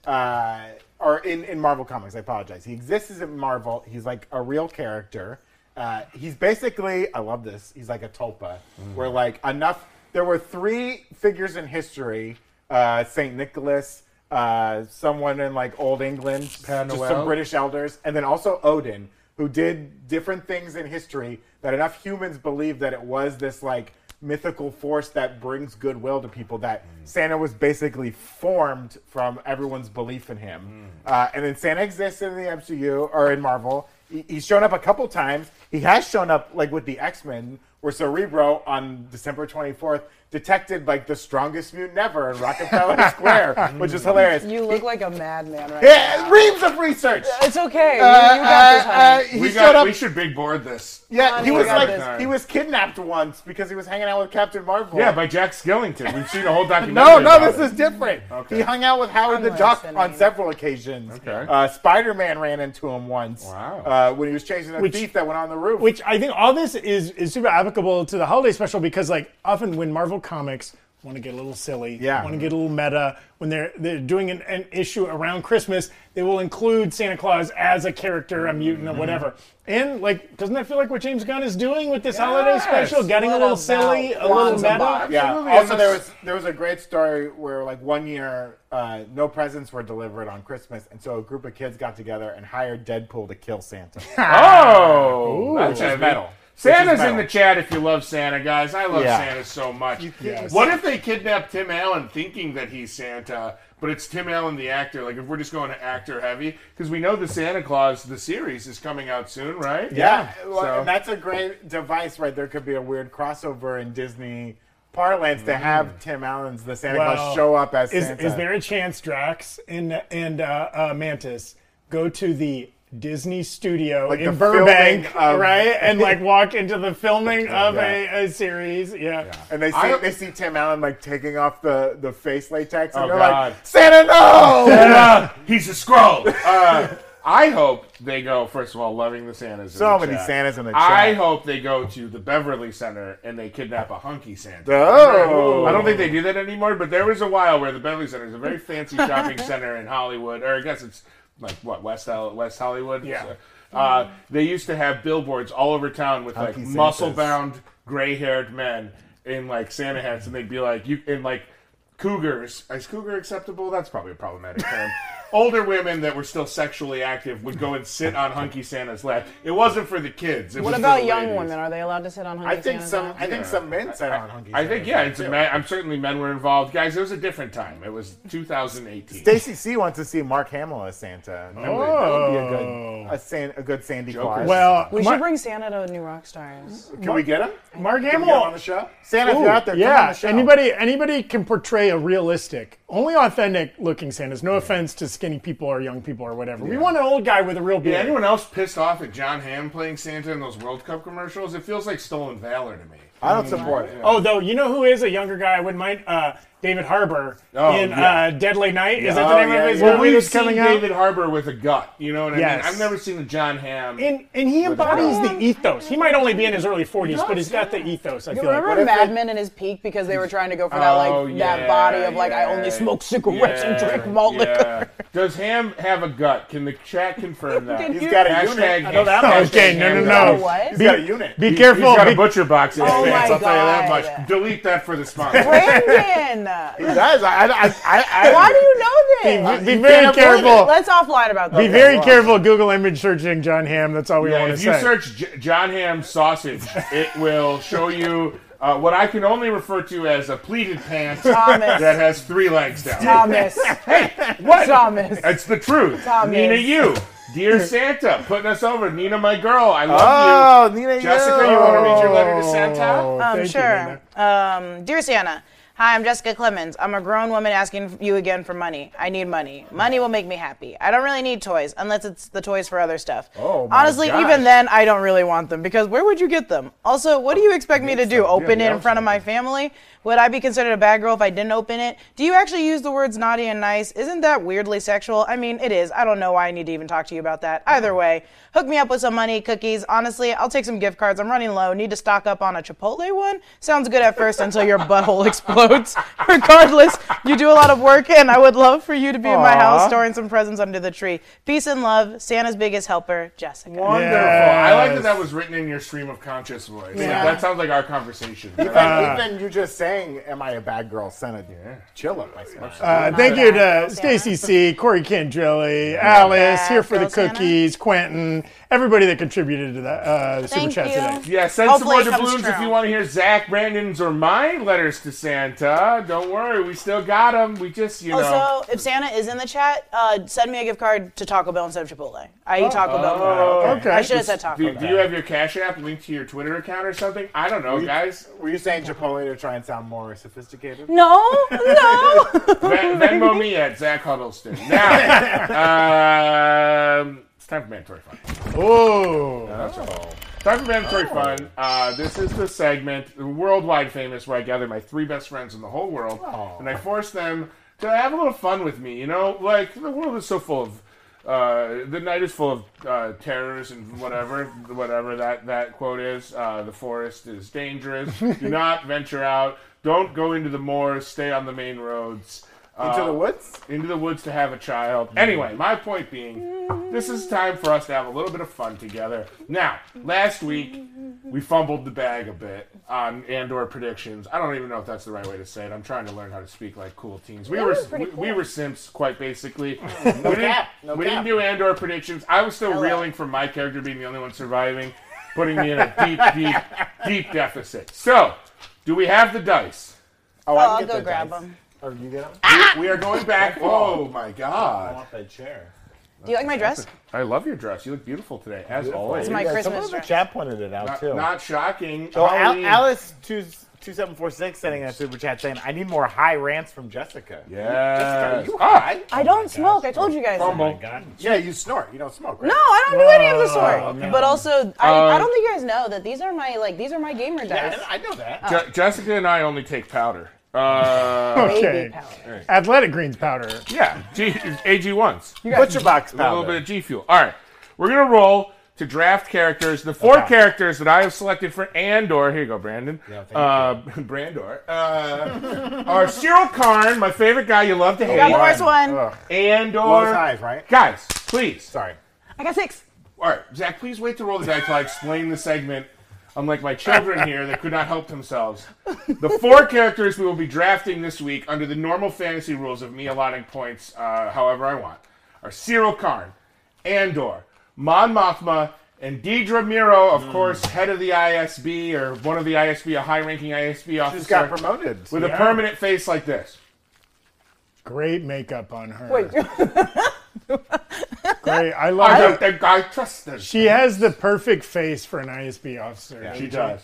uh, or in, in Marvel Comics. I apologize. He exists in Marvel. He's like a real character. Uh, he's basically, I love this. He's like a tulpa, where like enough. There were three figures in history: uh, Saint Nicholas, uh, someone in like Old England, just some British elders, and then also Odin, who did different things in history that enough humans believe that it was this like mythical force that brings goodwill to people that Santa was basically formed from everyone's belief in him. Uh, and then Santa exists in the MCU or in Marvel. He, he's shown up a couple times. He has shown up like with the X-Men where Cerebro on December 24th detected like the strongest mutant ever in Rockefeller *laughs* Square, which is hilarious. You look like a madman right Yeah, now. reams of research. It's okay. You- Uh, you, got this, uh, honey. uh, he We, showed got, up. we should big board this. yeah, Honey, he we was got like this. he was kidnapped once because he was hanging out with Captain Marvel. Yeah, by Jack Skellington. We've seen a whole documentary. No, no, about this it. is different. Okay. He hung out with Howard the I'm Duck listening. on several occasions. Okay. Uh, Spider-Man ran into him once. Wow. Uh, when he was chasing a Which- thief that went on the roof. Which I think all this is is super applicable to the holiday special because like often when Marvel Comics want to get a little silly, Yeah. want to get a little meta, when they're they're doing an, an issue around Christmas, they will include Santa Claus as a character, a mutant, or whatever. And like, doesn't that feel like what James Gunn is doing with this holiday special? Getting a little silly, a little meta. Yeah. Also, there was there was a great story where like one year uh, no presents were delivered on Christmas, and so a group of kids got together and hired Deadpool to kill Santa. *laughs* Oh, that's Which is heavy. metal. Santa's in the chat if you love Santa, guys. I love Yeah. Santa so much. Yes. What if they kidnap Tim Allen thinking that he's Santa, but it's Tim Allen the actor? Like if we're just going to actor heavy, because we know the Santa Claus the series is coming out soon, right? Yeah, well, So- and that's a great device, right? There could be a weird crossover in Disney parlance to have Tim Allen's the Santa Well, Claus show up as Is, Santa. is there a chance Drax and and uh, uh, Mantis go to the Disney studio Like in the Burbank, of- right, and like walk into the filming of Yeah. a, a series? Yeah. and they see I- they see Tim Allen like taking off the, the face latex, and Oh, they're God. like, Santa, no! Uh, *laughs* he's a scroll. Uh, I hope they go. First of all, loving the Santas. in So the many chat. Santas in the I hope they go to the Beverly Center and they kidnap a hunky Santa. Oh. I don't think they do that anymore, but there was a while where the Beverly Center is a very fancy *laughs* shopping center in Hollywood, or I guess it's like what West West Hollywood. Yeah. Uh, they used to have billboards all over town with like Hunky muscle-bound, gray-haired men in like Santa hats, and they'd be like, "You in like cougars." Is cougar acceptable? That's probably a problematic term. *laughs* older women that were still sexually active would go and sit on Hunky Santa's lap. It wasn't for the kids. It What was about the young ladies. women? Are they allowed to sit on Hunky I think Santa's some. lap? I think some men sat on hunky. Santa. I think yeah, lap, it's a man, I'm certainly men were involved. Guys, it was a different time. It was 2018. Stacy C wants to see Mark Hamill as Santa. That, would, that would be a good, oh. a, San, a good Sandy Joker. Claus. Well, We Mar- should bring Santa to New Rockstars. can we get him? Mark Can we on the show? Santa, if Ooh, you're out there, come on yeah, the show. anybody anybody can portray a realistic, only authentic looking Santas. No offense to skinny people or young people or whatever. We want an old guy with a real Yeah, beard. anyone else pissed off at John Hamm playing Santa in those World Cup commercials? It feels like stolen valor to me. I don't support it. Oh, though, you know who is a younger guy I wouldn't mind? Uh, David Harbour Oh, in yeah. uh, Deadly Night. Is that Oh, the name yeah, of his yeah. Well, movie we've that's seen coming out? David Harbour with a gut. You know what I Yes. mean? I've never seen a John Hamm. And, and he embodies the ethos. He might only be in his early 40s, but he's got the ethos, I You feel like. remember if Mad Men in his peak because they were trying to go for that like Oh, that body of like I only smoke cigarettes and drink malt yeah. liquor. Does Hamm have a gut? Can the chat confirm that? Can He's you- got a Hashtag unit. I know that much. Okay, no, no, no. gut. What? He's got a unit. Be He's careful. got a butcher box in his Oh pants. my I'll tell you that God. much. Delete that for the sponsor. Brandon, He does. I, I, I, I, why do you know this? be you very can't careful. Let's offline about that. Be this. very well. careful Google image searching John Hamm. That's all we Yeah, want to say. if you search J- John Hamm sausage, it will show you uh, what I can only refer to as a pleated pants Thomas. that has three legs down. Thomas. *laughs* Hey, what? Thomas. That's the truth. Thomas. Nina, you. Dear *laughs* Santa, putting us over. Nina, my girl, I love you. Oh, Nina, you. Jessica, you want to read your letter to Santa? Um, thank you, sure. Nina. Um, dear Santa, hi, I'm Jessica Clemens. I'm a grown woman asking you again for money. I need money. Money will make me happy. I don't really need toys unless it's the toys for other stuff. Oh, my Honestly, gosh. even then, I don't really want them because where would you get them? Also, what do you expect me to do? Open it in front of my family? Would I be considered a bad girl if I didn't open it? Do you actually use the words naughty and nice? Isn't that weirdly sexual? I mean, it is. I don't know why I need to even talk to you about that. Either mm-hmm. way, hook me up with some money, cookies. Honestly, I'll take some gift cards. I'm running low. Need to stock up on a Chipotle one? Sounds good at first until your *laughs* butthole explodes. *laughs* Regardless, you do a lot of work, and I would love for you to be in my house storing some presents under the tree. Peace and love, Santa's biggest helper, Jessica. Wonderful. I like that that was written in your stream of conscious voice. Yeah. That sounds like our conversation. Even, even you just saying, "Am I a bad girl?" Sent a chill up my spine. Uh, thank you to Stacy C, Corey Candrilli, Alice, here for the Girl Santa. cookies, Quentin, everybody that contributed to that uh, the super Thank chat you. today. Yeah, send Hopefully it some more comes doubloons if you want to hear Zach, Brandon's, or my letters to Santa. Don't worry, we still got them. We just, you know. Also, if Santa is in the chat, uh, send me a gift card to Taco Bell instead of Chipotle. I eat Taco Bell. more. Oh, Okay. I should have said Taco Do, Bell. do you have your Cash App linked to your Twitter account or something? I don't know, guys. Were you saying Chipotle to try and sound more sophisticated? No, no. *laughs* Ven- Venmo me at Zach Huddleston. Now, *laughs* um, it's time for mandatory fun. Oh, Time for mandatory fun. Uh, this is the segment, worldwide famous, where I gather my three best friends in the whole world, and I force them to have a little fun with me. You know, like the world is so full of. Uh, the night is full of uh, terrors and whatever, whatever that, that quote is. Uh, the forest is dangerous. *laughs* Do not venture out. Don't go into the moors. Stay on the main roads. Into Uh, the woods? into the woods to have a child. Anyway, my point being, this is time for us to have a little bit of fun together. Now, last week we fumbled the bag a bit on Andor predictions. I don't even know if that's the right way to say it. I'm trying to learn how to speak like cool teens. We That were was we, cool. we were simps, quite basically. *laughs* we didn't, cap, no we cap. didn't do Andor predictions. I was still Hello. reeling from my character being the only one surviving, putting me in a deep, deep, *laughs* deep deficit. So, do we have the dice? Oh, Oh, I can I'll get go the grab dice. them. Or you get them? Ah! We are going back. *laughs* Oh my I god. want that chair. Do you like my dress? I love your dress. You look beautiful today, as always. It's my Yeah, Christmas someone in the dress. chat pointed it out not, too. not shocking. so Al- Halloween. Alice two two seven four six sending a super chat saying, "I need more high rants from Jessica." Yes. Jessica, are you Ah, high? I don't smoke. I told you guys. that. fumble. God. Yeah, you snort. You don't smoke, right? No, I don't do any of the sort. okay. But also, I, Uh, I don't think you guys know that these are my like these are my gamer Yeah. I know that. Je- Jessica and I only take powder. Uh, *laughs* okay. Baby powder. Athletic greens powder. yeah, G- AG ones. Butcher box powder. A little bit of G fuel. All right, we're gonna roll to draft characters. The four Okay. characters that I have selected for Andor. Here you go, Brandon. Yeah, thank uh, *laughs* Brandor. Uh, are Syril Karn, my favorite guy. You love to hate. Got the worst one. Ugh. Andor. Lowest highs, right? Guys, please. Sorry. I got six. All right, Zach, please wait to roll the dice till I explain the segment. Unlike my children here that could not help themselves. The four characters we will be drafting this week under the normal fantasy rules of me allotting points uh, however I want are Syril Karn, Andor, Mon Mothma, and Dedra Meero, of course, head of the ISB or one of the ISB, a high-ranking ISB officer, Just got promoted. with a permanent face like this. Great makeup on her. Wait, *laughs* *laughs* Great. I love I her. don't think I trust this. She has the perfect face for an ISB officer. She does.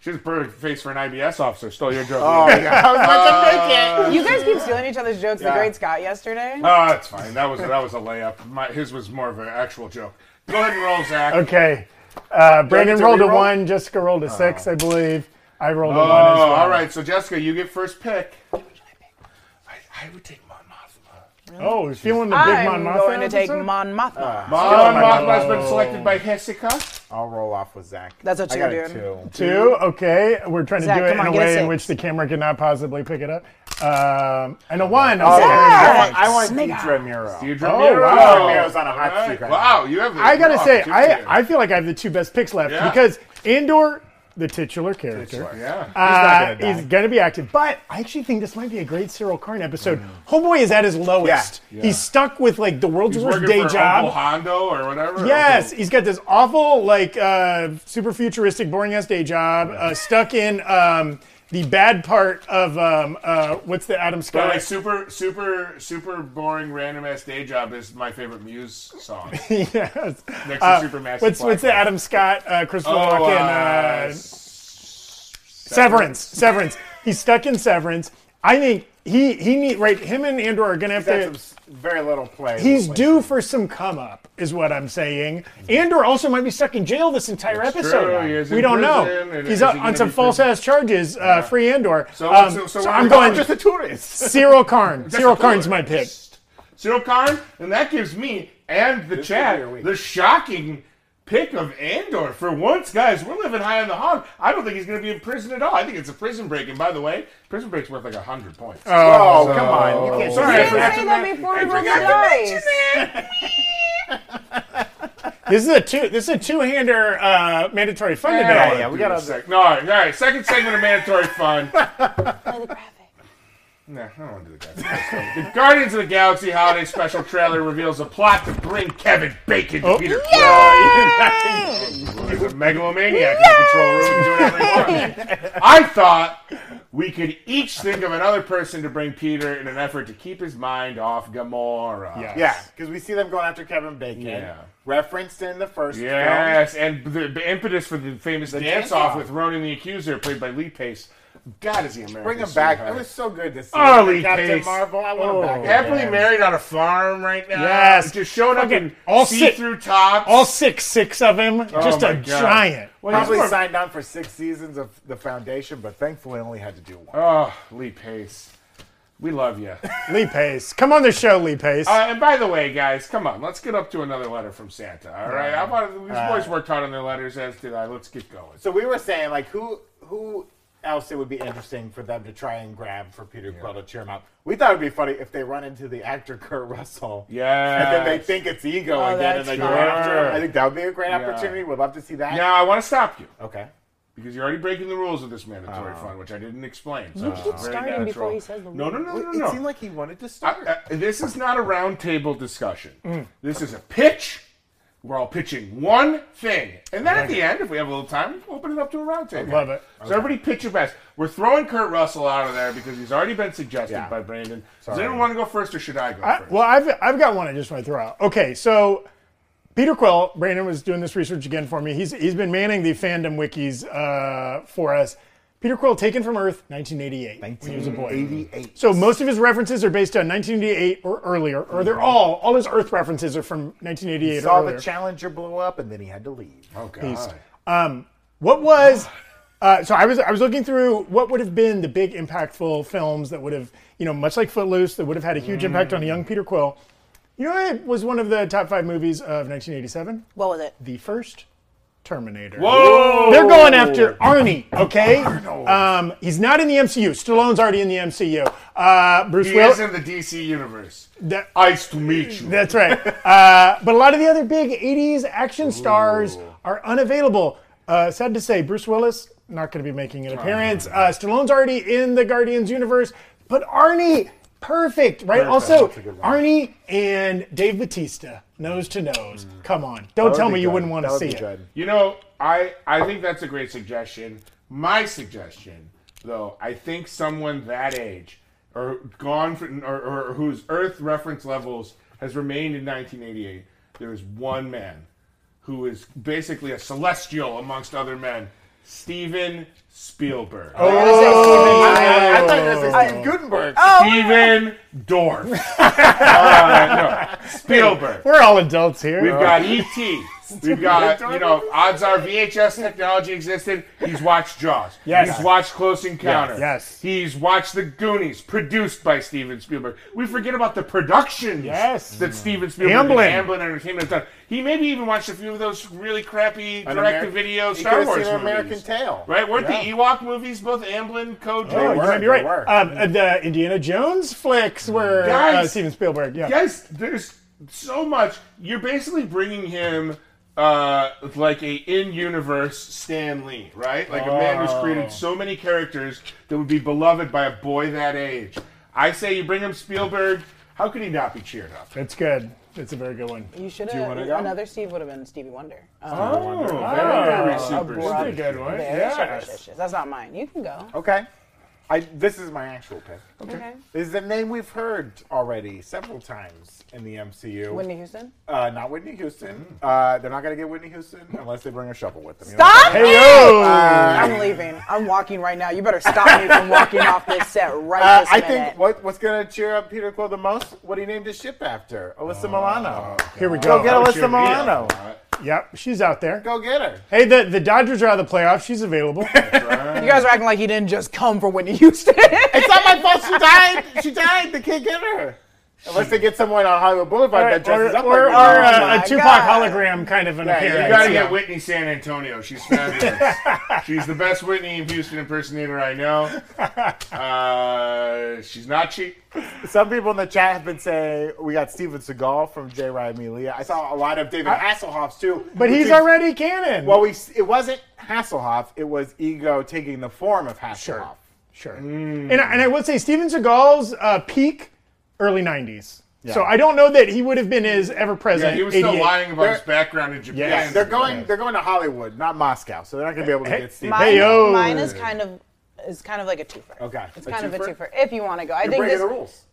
She has a perfect face for an IBS officer. Stole your joke. Oh, yeah. *laughs* I was about to make it. you guys keep stealing each other's jokes. The great Scott yesterday. Oh, that's fine. That was that was a layup. My, his was more of an actual joke. Go ahead and roll, Zach. Okay. Uh, Brandon to rolled a reroll? one. Jessica rolled a six, I believe. I rolled a Oh, one as well. all right. So Jessica, you get first pick. I, I would take Mon Mothma. Oh, you're feeling the big I'm Mon Mothma going to take episode? Mon Mothma. Mon my Mothma has been selected by Jessica. I'll roll off with Zach. That's a I two, got a dude. two. Two. Okay. We're trying to do it in on, a get a way in which the camera could not possibly pick it up. Um, and a one. Oh, Okay. I want, I want Snake Dedra Meero. Dedra Oh, Meero. wow. Meero's on a hot All streak right Wow, you have. The, I gotta say, I. I feel like I have the two best picks left Yeah. because Andor, the titular character, Yeah. uh, not gonna die. is going to be active. But I actually think this might be a great Syril Karn episode. Homeboy is at his lowest. Yeah. He's stuck with like the world's He's worst working day for job. Uncle Hondo or whatever. Yes, Uncle- he's got this awful, like, uh, super futuristic, boring ass day job, uh, stuck in um, the bad part of um, uh, what's the Adam But Scott? like super, super, super boring random ass day job is my favorite Muse song. *laughs* yes. Next to Uh, Supermassive what's what's the Black Adam Scott, uh, Christopher Oh, Walken? uh, Uh, Severance. Severance. He's stuck in Severance. I think he he need right. Him and Andor are gonna have He's to. some very little play. He's Like, due for some come up, is what I'm saying. Andor also might be stuck in jail this entire It's episode. true, he we don't know. He's up he on some false ass charges. Uh, free Andor. So- Um, so- so so I'm gonna- Just a tourist. Syril Karn. Syril That's Karn's my pick. tourist. Syril Karn, and that gives me and the This chat could be your week. the shocking pick of Andor. For once, guys, we're living high on the hog. I don't think he's going to be in prison at all. I think it's a prison break. And by the way, prison break's worth like hundred points. Oh, come on. You can't Sorry, say You didn't say to that before I we rolled the forgot to dice. *laughs* This is a two. This is a two-hander uh, mandatory fun Yeah, today. yeah, we gotta- a sec- No, all right, all right. Second segment of mandatory fun. *laughs* Play the. Nah, I don't want to do the guys. the Guardians of the Galaxy Holiday Special trailer reveals a plot to bring Kevin Bacon to oh, Peter Quill. *laughs* He's a megalomaniac in the control room and doing whatever he wants. I thought we could each think of another person to bring Peter in an effort to keep his mind off Gamora. Yeah. Yeah, because we see them going after Kevin Bacon. Yeah. Referenced in the first Yes, and the, the impetus for the famous dance dance-off. off with Ronan the Accuser, played by Lee Pace. God, is he American? Bring him back. sweetheart. It was so good to see. Oh, him. Lee Captain Pace. Marvel. I want Oh. him back. Happily again. married on a farm right now. Yes. Just showing up in all six- see-through tops. All six, six of him. just a God. giant. Well, he's Probably signed on for six seasons of the Foundation, but thankfully only had to do one. Oh, Lee Pace. We love you. *laughs* Lee Pace. Come on the show, Lee Pace. Uh, and by the way, guys, come on. Let's get up to another letter from Santa. All right. How about these boys worked hard on their letters, as did I. Let's get going. So we were saying, like, who who else it would be interesting for them to try and grab for Peter Quill to cheer him up? We thought it'd be funny if they run into the actor Kurt Russell. Yeah. And then they think it's ego Oh, again, and they go after him. I think that would be a great Yeah. opportunity. We'd love to see that. Now I want to stop you Okay. because you're already breaking the rules of this mandatory fund, which I didn't explain. So You it's keep very starting before he says the No, no, no, no, It no. seemed like he wanted to I- start. uh, this is not a roundtable discussion. Mm. This is a pitch. We're all pitching one thing, and then at the end, if we have a little time, we'll open it up to a roundtable. Love it. So everybody pitch your best. We're throwing Kurt Russell out of there because he's already been suggested Yeah. by Brandon. Does Sorry. anyone want to go first, or should I go I, first? well, I've I've got one I just want to throw out. Okay, so Peter Quill, Brandon was doing this research again for me. He's he's been manning the fandom wikis uh, for us. Peter Quill, taken from Earth, 1988, when he was a boy. 88. So most of his references are based on 1988 or earlier, or they're all all his Earth references are from 1988 or Saw earlier. the Challenger blow up, and then he had to leave. oh God. Peace. What was *sighs* uh, so I was I was looking through what would have been the big impactful films that would have you know much like Footloose that would have had a huge impact on a young Peter Quill. You know it was one of the top five movies of 1987? What was it? The first Terminator. Whoa! They're going after Arnie, okay? Um, he's not in the MCU. Stallone's already in the MCU. Uh, Bruce He Willis. is in the DC universe. that- Nice to meet you. that's right. Uh, but a lot of the other big 80s action stars are unavailable. Uh, sad to say, Bruce Willis, not going to be making an appearance. Uh, Stallone's already in the Guardians universe. But Arnie, perfect, right? Perfect. Also, That's a good one. Arnie and Dave Batista, nose to nose. Come on, don't tell be me you wouldn't want to see it. good. You know, I I think that's a great suggestion. My suggestion, though, I think someone that age or gone from, or, or whose Earth reference levels has remained in 1988. There is one man who is basically a celestial amongst other men, Steven Spielberg. I, I thought you were going to say Oh. Steve Guttenberg. Stephen Dorff. *laughs* uh, no, Spielberg. We're all adults here. We've got E.T. We've got, you know, odds are VHS technology existed. He's watched Jaws. Yes. He's watched Close Encounter. Yes. He's watched The Goonies, produced by Steven Spielberg. We forget about the productions Yes. that Steven Spielberg Amblin. and Amblin Entertainment has done. He maybe even watched a few of those really crappy direct-to-video Ameri- Star Wars seen movies. American Tail. Right? Weren't Yeah. the Ewok movies both Amblin co Oh, you might be right. Um, uh, the Indiana Jones flicks were uh, Steven Spielberg. Yeah. Guys, there's so much. You're basically bringing him uh, like a in-universe Stan Lee, right? Like a man who's Oh. created so many characters that would be beloved by a boy that age. I say you bring him Spielberg. How could he not be cheered up? It's good. It's a very good one. You should have. Another Steve would have been Stevie Wonder. Um, Oh, very, Oh, very super. abrupt. That's a good one. very Yes. That's not mine. You can go. Okay. I, this is my actual pick. Okay. This is a name we've heard already several times in the MCU. Whitney Houston. uh, not Whitney Houston. Uh, they're not going to get Whitney Houston unless they bring a shovel with them. You know Stop! Hey yo! I'm leaving. I'm walking right now. You better stop me from walking off this set right Uh, this I minute. think what, what's going to cheer up Peter Quill the most? What he named his ship after, Alyssa Milano. Here we go. Go get That Alyssa cheer me up Milano. A lot. Yep, she's out there. Go get her. Hey, the, the Dodgers are out of the playoffs. She's available. *laughs* you guys are acting like he didn't just come for Whitney Houston. It's not my fault. She *laughs* died. She died. They can't get her unless they get someone on Hollywood Boulevard that or dresses up or, like or Whitney uh, a Tupac God. hologram kind of an Yeah, appearance. You gotta Yeah. get Whitney San Antonio. She's fabulous. *laughs* she's the best Whitney Houston impersonator I know. Uh, she's not cheap. Some people in the chat have been saying we got Steven Seagal from J. Ryan Melia. I saw a lot of David Hasselhoff's too. But he's is- already canon. Well, we it wasn't Hasselhoff. It was Ego taking the form of Hasselhoff. Sure. Sure. And, I, and I would say Steven Seagal's uh, peak, early 90s. So I don't know that he would have been as ever Yeah, present. he was still 88. lying about They're- his background in Japan. Yes. They're going. They're going to Hollywood, not Moscow. So they're not going to be able to Hey, get Steven. Mine, Hey, yo. mine is kind of is kind of like a twofer. Okay. It's A kind of a twofer? twofer if you want to go. I You're think breaking this. the rules.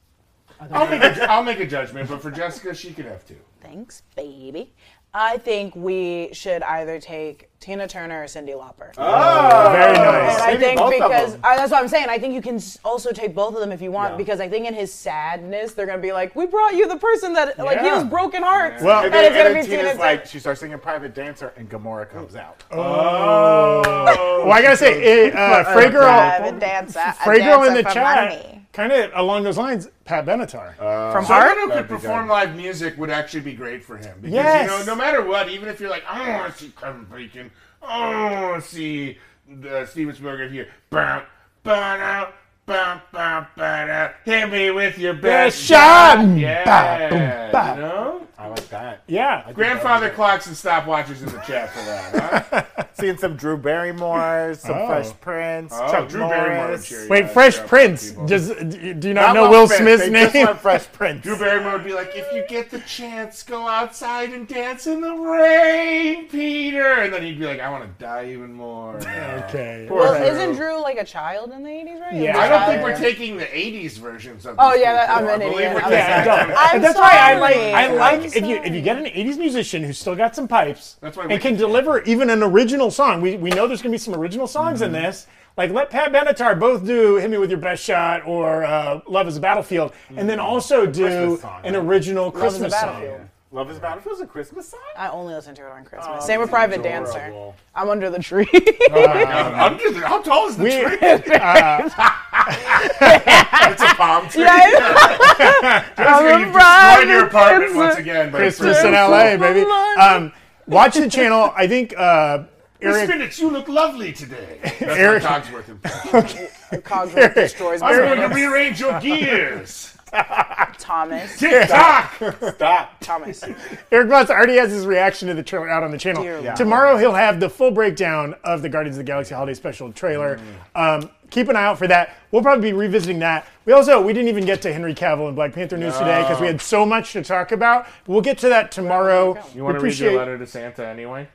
I'll make, a, I'll make a judgment, but for Jessica, she could have two. Thanks, baby. I think we should either take Tina Turner or Cyndi Lauper. Oh, Very And nice. I Maybe think both of because them. I, that's what I'm saying. I think you can s- also take both of them if you want, Yeah. because I think in his sadness, they're gonna be like, "We brought you the person that like he Yeah. was broken hearts." Well- And and, then, it's gonna and then be Tina Tina's Turner. like, she starts singing Private Dancer, and Gamora comes out. Oh. Well, I gotta say, uh, Frey Girl, Private dancer, a Frey Girl in dancer the for chat, money. Kind of along those lines, Pat Benatar. From Someone Heart. who could perform good. live music would actually be great for him. Because, Yes. you know, no matter what, even if you're like, I don't want to see Kevin Bacon, I don't want to see uh, Steven Spielberg here. Bam, bam, out, bam, bam, bam, out. Uh, hit me with your best shot. shot. Yeah. Ba, boom, ba. You know? I like that. yeah. Grandfather clocks and stopwatches in the chat for that, huh? *laughs* Seeing some Drew Barrymore, some Oh. Fresh Prince, Oh, Chuck Drew Barrymore, Norris. sure. Wait, Fresh yeah, Prince. Does do you not Not know Will Will Smith's they name? Just Fresh *laughs* Prince. Drew Barrymore would be like, if you get the chance, go outside and dance in the rain, Peter. And then he'd be like, I want to die even more. *laughs* Okay. Poor Well, Drew. isn't Drew like a child in the 80s, right? He Yeah. Was a I don't think we're taking the '80s versions of. Oh, yeah, that- I'm an I believe idiot. we're I'm taking Yeah, sorry. don't. them. I'm And that's why I like. I like I'm if you if you get an '80s musician who's still got some pipes That's why and we- can deliver even an original song. We we know there's gonna be some original songs in this. Like let Pat Benatar both do "Hit Me with Your Best Shot" or uh, "Love Is a Battlefield," and then also do song, an right? original Love Christmas song. Love is Battlefield is a Christmas song. I only listen to it on Christmas. Oh, Same with Private adorable. Dancer. I'm under the tree. The- how tall is the We- tree? uh, *laughs* It's a palm tree. Yeah. *laughs* Jessica, you've destroyed your apartment once again. Christmas in LA, baby. Um, watch the channel. I think uh, Eric. Minutes, you look lovely today. *laughs* That's Eric- Cogsworth impression. Cogsworth destroys I'm going to rearrange your gears. Thomas. TikTok. Stop. Thomas. Erik Voss already has his reaction to the trailer out on the channel. Dear Lord. Tomorrow he'll have the full breakdown of the Guardians of the Galaxy Holiday Special trailer. Um, keep an eye out for that. We'll probably be revisiting that. We also we didn't even get to Henry Cavill and Black Panther news today because we had so much to talk about. We'll get to that tomorrow. You want to read your letter to Santa anyway?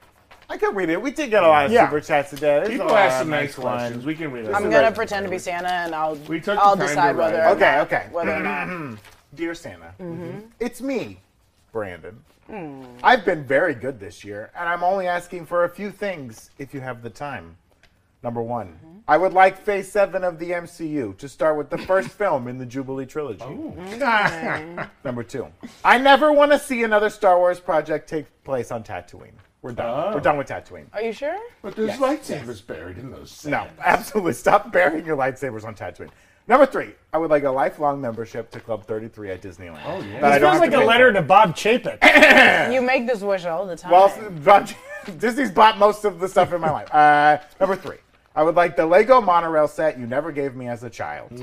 I can read it. We did get a lot of Yeah. super chats today. There's People lot ask of some nice ones. questions. We can read it. I'm is gonna pretend to be Santa, and I'll We took the I'll time decide to whether write. or Okay, not, okay. whether or not. *clears throat* Dear Santa, Mm-hmm. it's me, Brandon. Hmm. I've been very good this year, and I'm only asking for a few things if you have the time. Number one, Mm-hmm. I would like Phase 7 of the MCU to start with the first *laughs* film in the Jubilee trilogy. *laughs* Number two, I never want to see another Star Wars project take place on Tatooine. We're done. Oh. We're done with Tatooine. Are you sure? But there's lightsabers buried in those. No, absolutely. Stop burying your lightsabers on Tatooine. Number three, I would like a lifelong membership to Club 33 at Disneyland. Oh, yeah. That I feels like a letter for. to Bob Chapek. *clears throat* You make this wish all the time. Well, Bob- *laughs* Disney's bought most of the stuff in my life. Uh, number three, I would like the Lego monorail set you never gave me as a child. I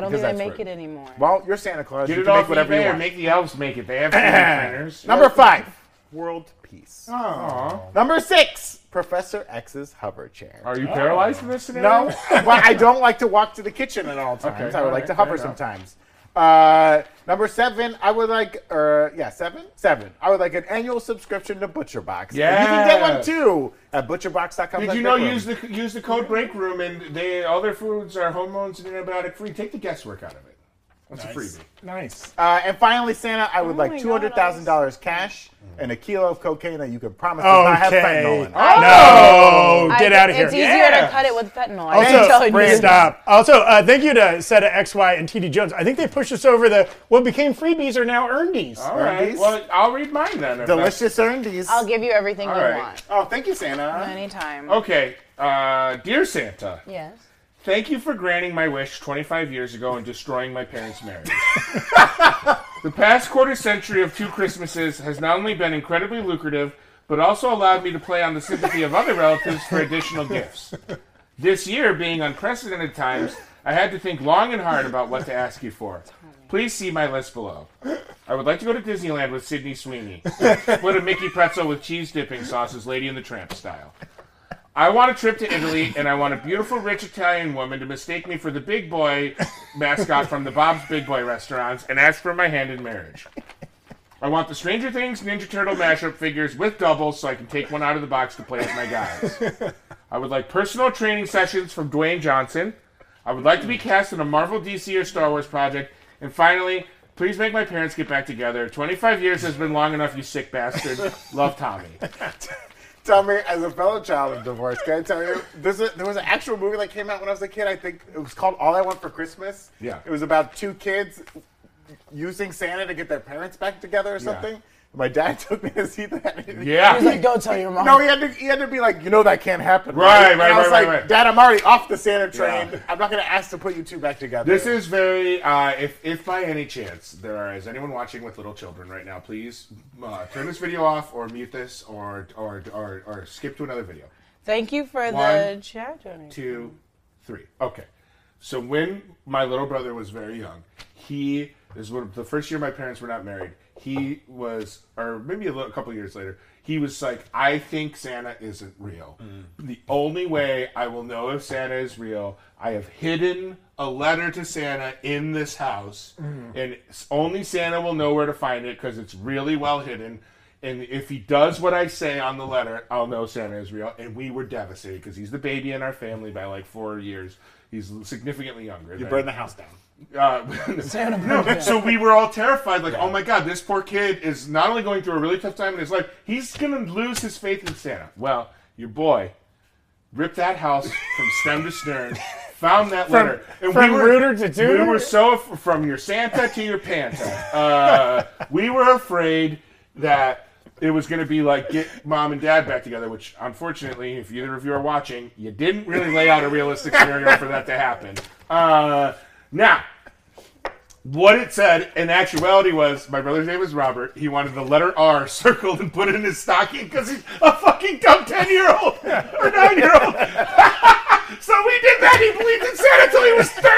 don't because think they make rude. it anymore. Well, you're Santa Claus. Get you it can make off whatever you eBay or want. make the elves make it. They have *clears throat* 3D printers. Number five, world peace. Aw. Number six, Professor X's hover chair. Are you paralyzed in this scenario? *laughs* No, but I don't like to walk to the kitchen at all times. Okay, I would all like to hover sometimes. Uh, number seven, I would like, uh, yeah, seven, seven. I would like an annual subscription to ButcherBox. And you can get one too at butcherbox.com. Did you know use the use the code break room and they all their foods are hormones and antibiotic free? Take the guesswork out of it. That's a freebie. nice. Uh, and finally, Santa, I would Oh like two hundred thousand dollars cash and a kilo of cocaine that you can promise does not have Okay. fentanyl in. it. No, I- get out of here. It's easier Yeah. to cut it with fentanyl. I'm Also, telling you. stop. Also, uh, thank you to Seta XY and TD Jones. I think they pushed us over the what became freebies are now earnedies. All right. Earnedies? Well, I'll read mine then. if that's- Delicious earnedies. I'll give you everything All you right. want. Oh, thank you, Santa. Anytime. Okay. Uh, dear Santa, Yes. Thank you for granting my wish 25 years ago and destroying my parents' marriage. *laughs* the past quarter century of two Christmases has not only been incredibly lucrative, but also allowed me to play on the sympathy of other relatives for additional gifts. This year, being unprecedented times, I had to think long and hard about what to ask you for. Please see my list below. I would like to go to Disneyland with Sydney Sweeney. Split a Mickey pretzel with cheese dipping sauces, Lady and the Tramp style. I want a trip to Italy, and I want a beautiful, rich Italian woman to mistake me for the big boy mascot from the Bob's Big Boy restaurants and ask for my hand in marriage. I want the Stranger Things Ninja Turtle mashup figures with doubles so I can take one out of the box to play with my guys. I would like personal training sessions from Dwayne Johnson. I would like to be cast in a Marvel, DC, or Star Wars project. And finally, please make my parents get back together. 25 years has been long enough, you sick bastard. Love Tommy. *laughs* Tell me, as a fellow child of divorce, can I tell you, there's a, there was an actual movie that came out when I was a kid. I think it was called All I Want for Christmas. Yeah. It was about two kids using Santa to get their parents back together or something. My dad *laughs* took me to see that. Yeah. He's like, go tell your mom. No, he had to. He had to be like, you know, that can't happen. Right, And right, I was right, like, right, right. Dad, I'm already off the Santa train. Yeah. I'm not going to ask to put you two back together. This is very. Uh, if, if by any chance there is anyone watching with little children right now, please uh, turn this video off or mute this or or, or, or skip to another video. Thank you for the One, chat donation. Two, three. Okay. So when my little brother was very young, he this is one, the first year my parents were not married. He was, or maybe a, little, a couple years later, he was like, "I think Santa isn't real. Mm. The only way I will know if Santa is real, I have hidden a letter to Santa in this house, mm. and only Santa will know where to find it because it's really well hidden." And if he does what I say on the letter, I'll know Santa is real. And we were devastated because he's the baby in our family by like four years. He's significantly younger. you burn the house down. Uh, *laughs* no, so we were all terrified, like, oh my god, this poor kid is not only going through a really tough time in his life, he's gonna lose his faith in Santa. Well, your boy ripped that house from stem to stern, *laughs* found that letter, and from we were, rooter to tutor? We were so from your Santa to your Panta. Uh, we were afraid that it was going to be like get mom and dad back together, which unfortunately, if either of you are watching, you didn't really lay out a realistic scenario for that to happen. Uh, now, what it said in actuality was my brother's name is Robert. He wanted the letter R *laughs* circled and put it in his stocking because he's a fucking dumb 10 year old *laughs* or 9 year old. *laughs* so we did that. He believed in Santa until he was 30.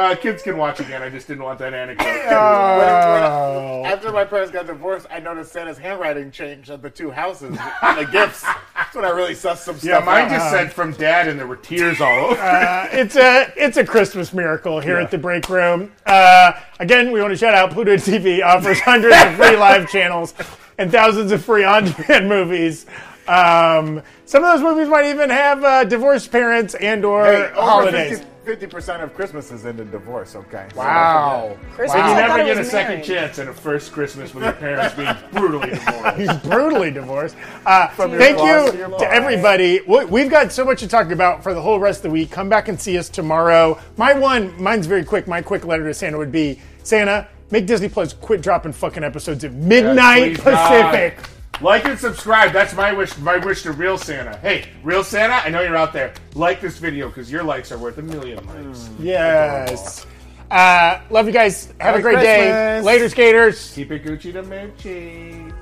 Uh, kids can watch again. I just didn't want that anecdote. Oh. After my parents got divorced, I noticed Santa's handwriting changed at the two houses on the gifts. That's when I really sussed some stuff. yeah, mine out. just said from dad, and there were tears all over. Uh, *laughs* it's a it's a Christmas miracle here Yeah. at the break room. Uh, again, we want to shout out Pluto TV offers hundreds of free *laughs* live channels and thousands of free on-demand movies. Um, some of those movies might even have uh, divorced parents and or Hey, holidays. 50 percent of Christmases end in a divorce. Okay. So Wow. Christmas, you never get a was second married. chance at a first Christmas with your parents being *laughs* brutally divorced. He's brutally divorced. Uh, your thank you to to everybody. We- We've got so much to talk about for the whole rest of the week. Come back and see us tomorrow. My one, mine's very quick. My quick letter to Santa would be Santa, make Disney Plus quit dropping fucking episodes at midnight Pacific. God. Like and subscribe. That's my wish. My wish to real Santa. Hey, real Santa, I know you're out there. Like this video because your likes are worth a million likes. Yes. Uh, love you guys. Have a great day. Later, skaters. Keep it Gucci to Moochie.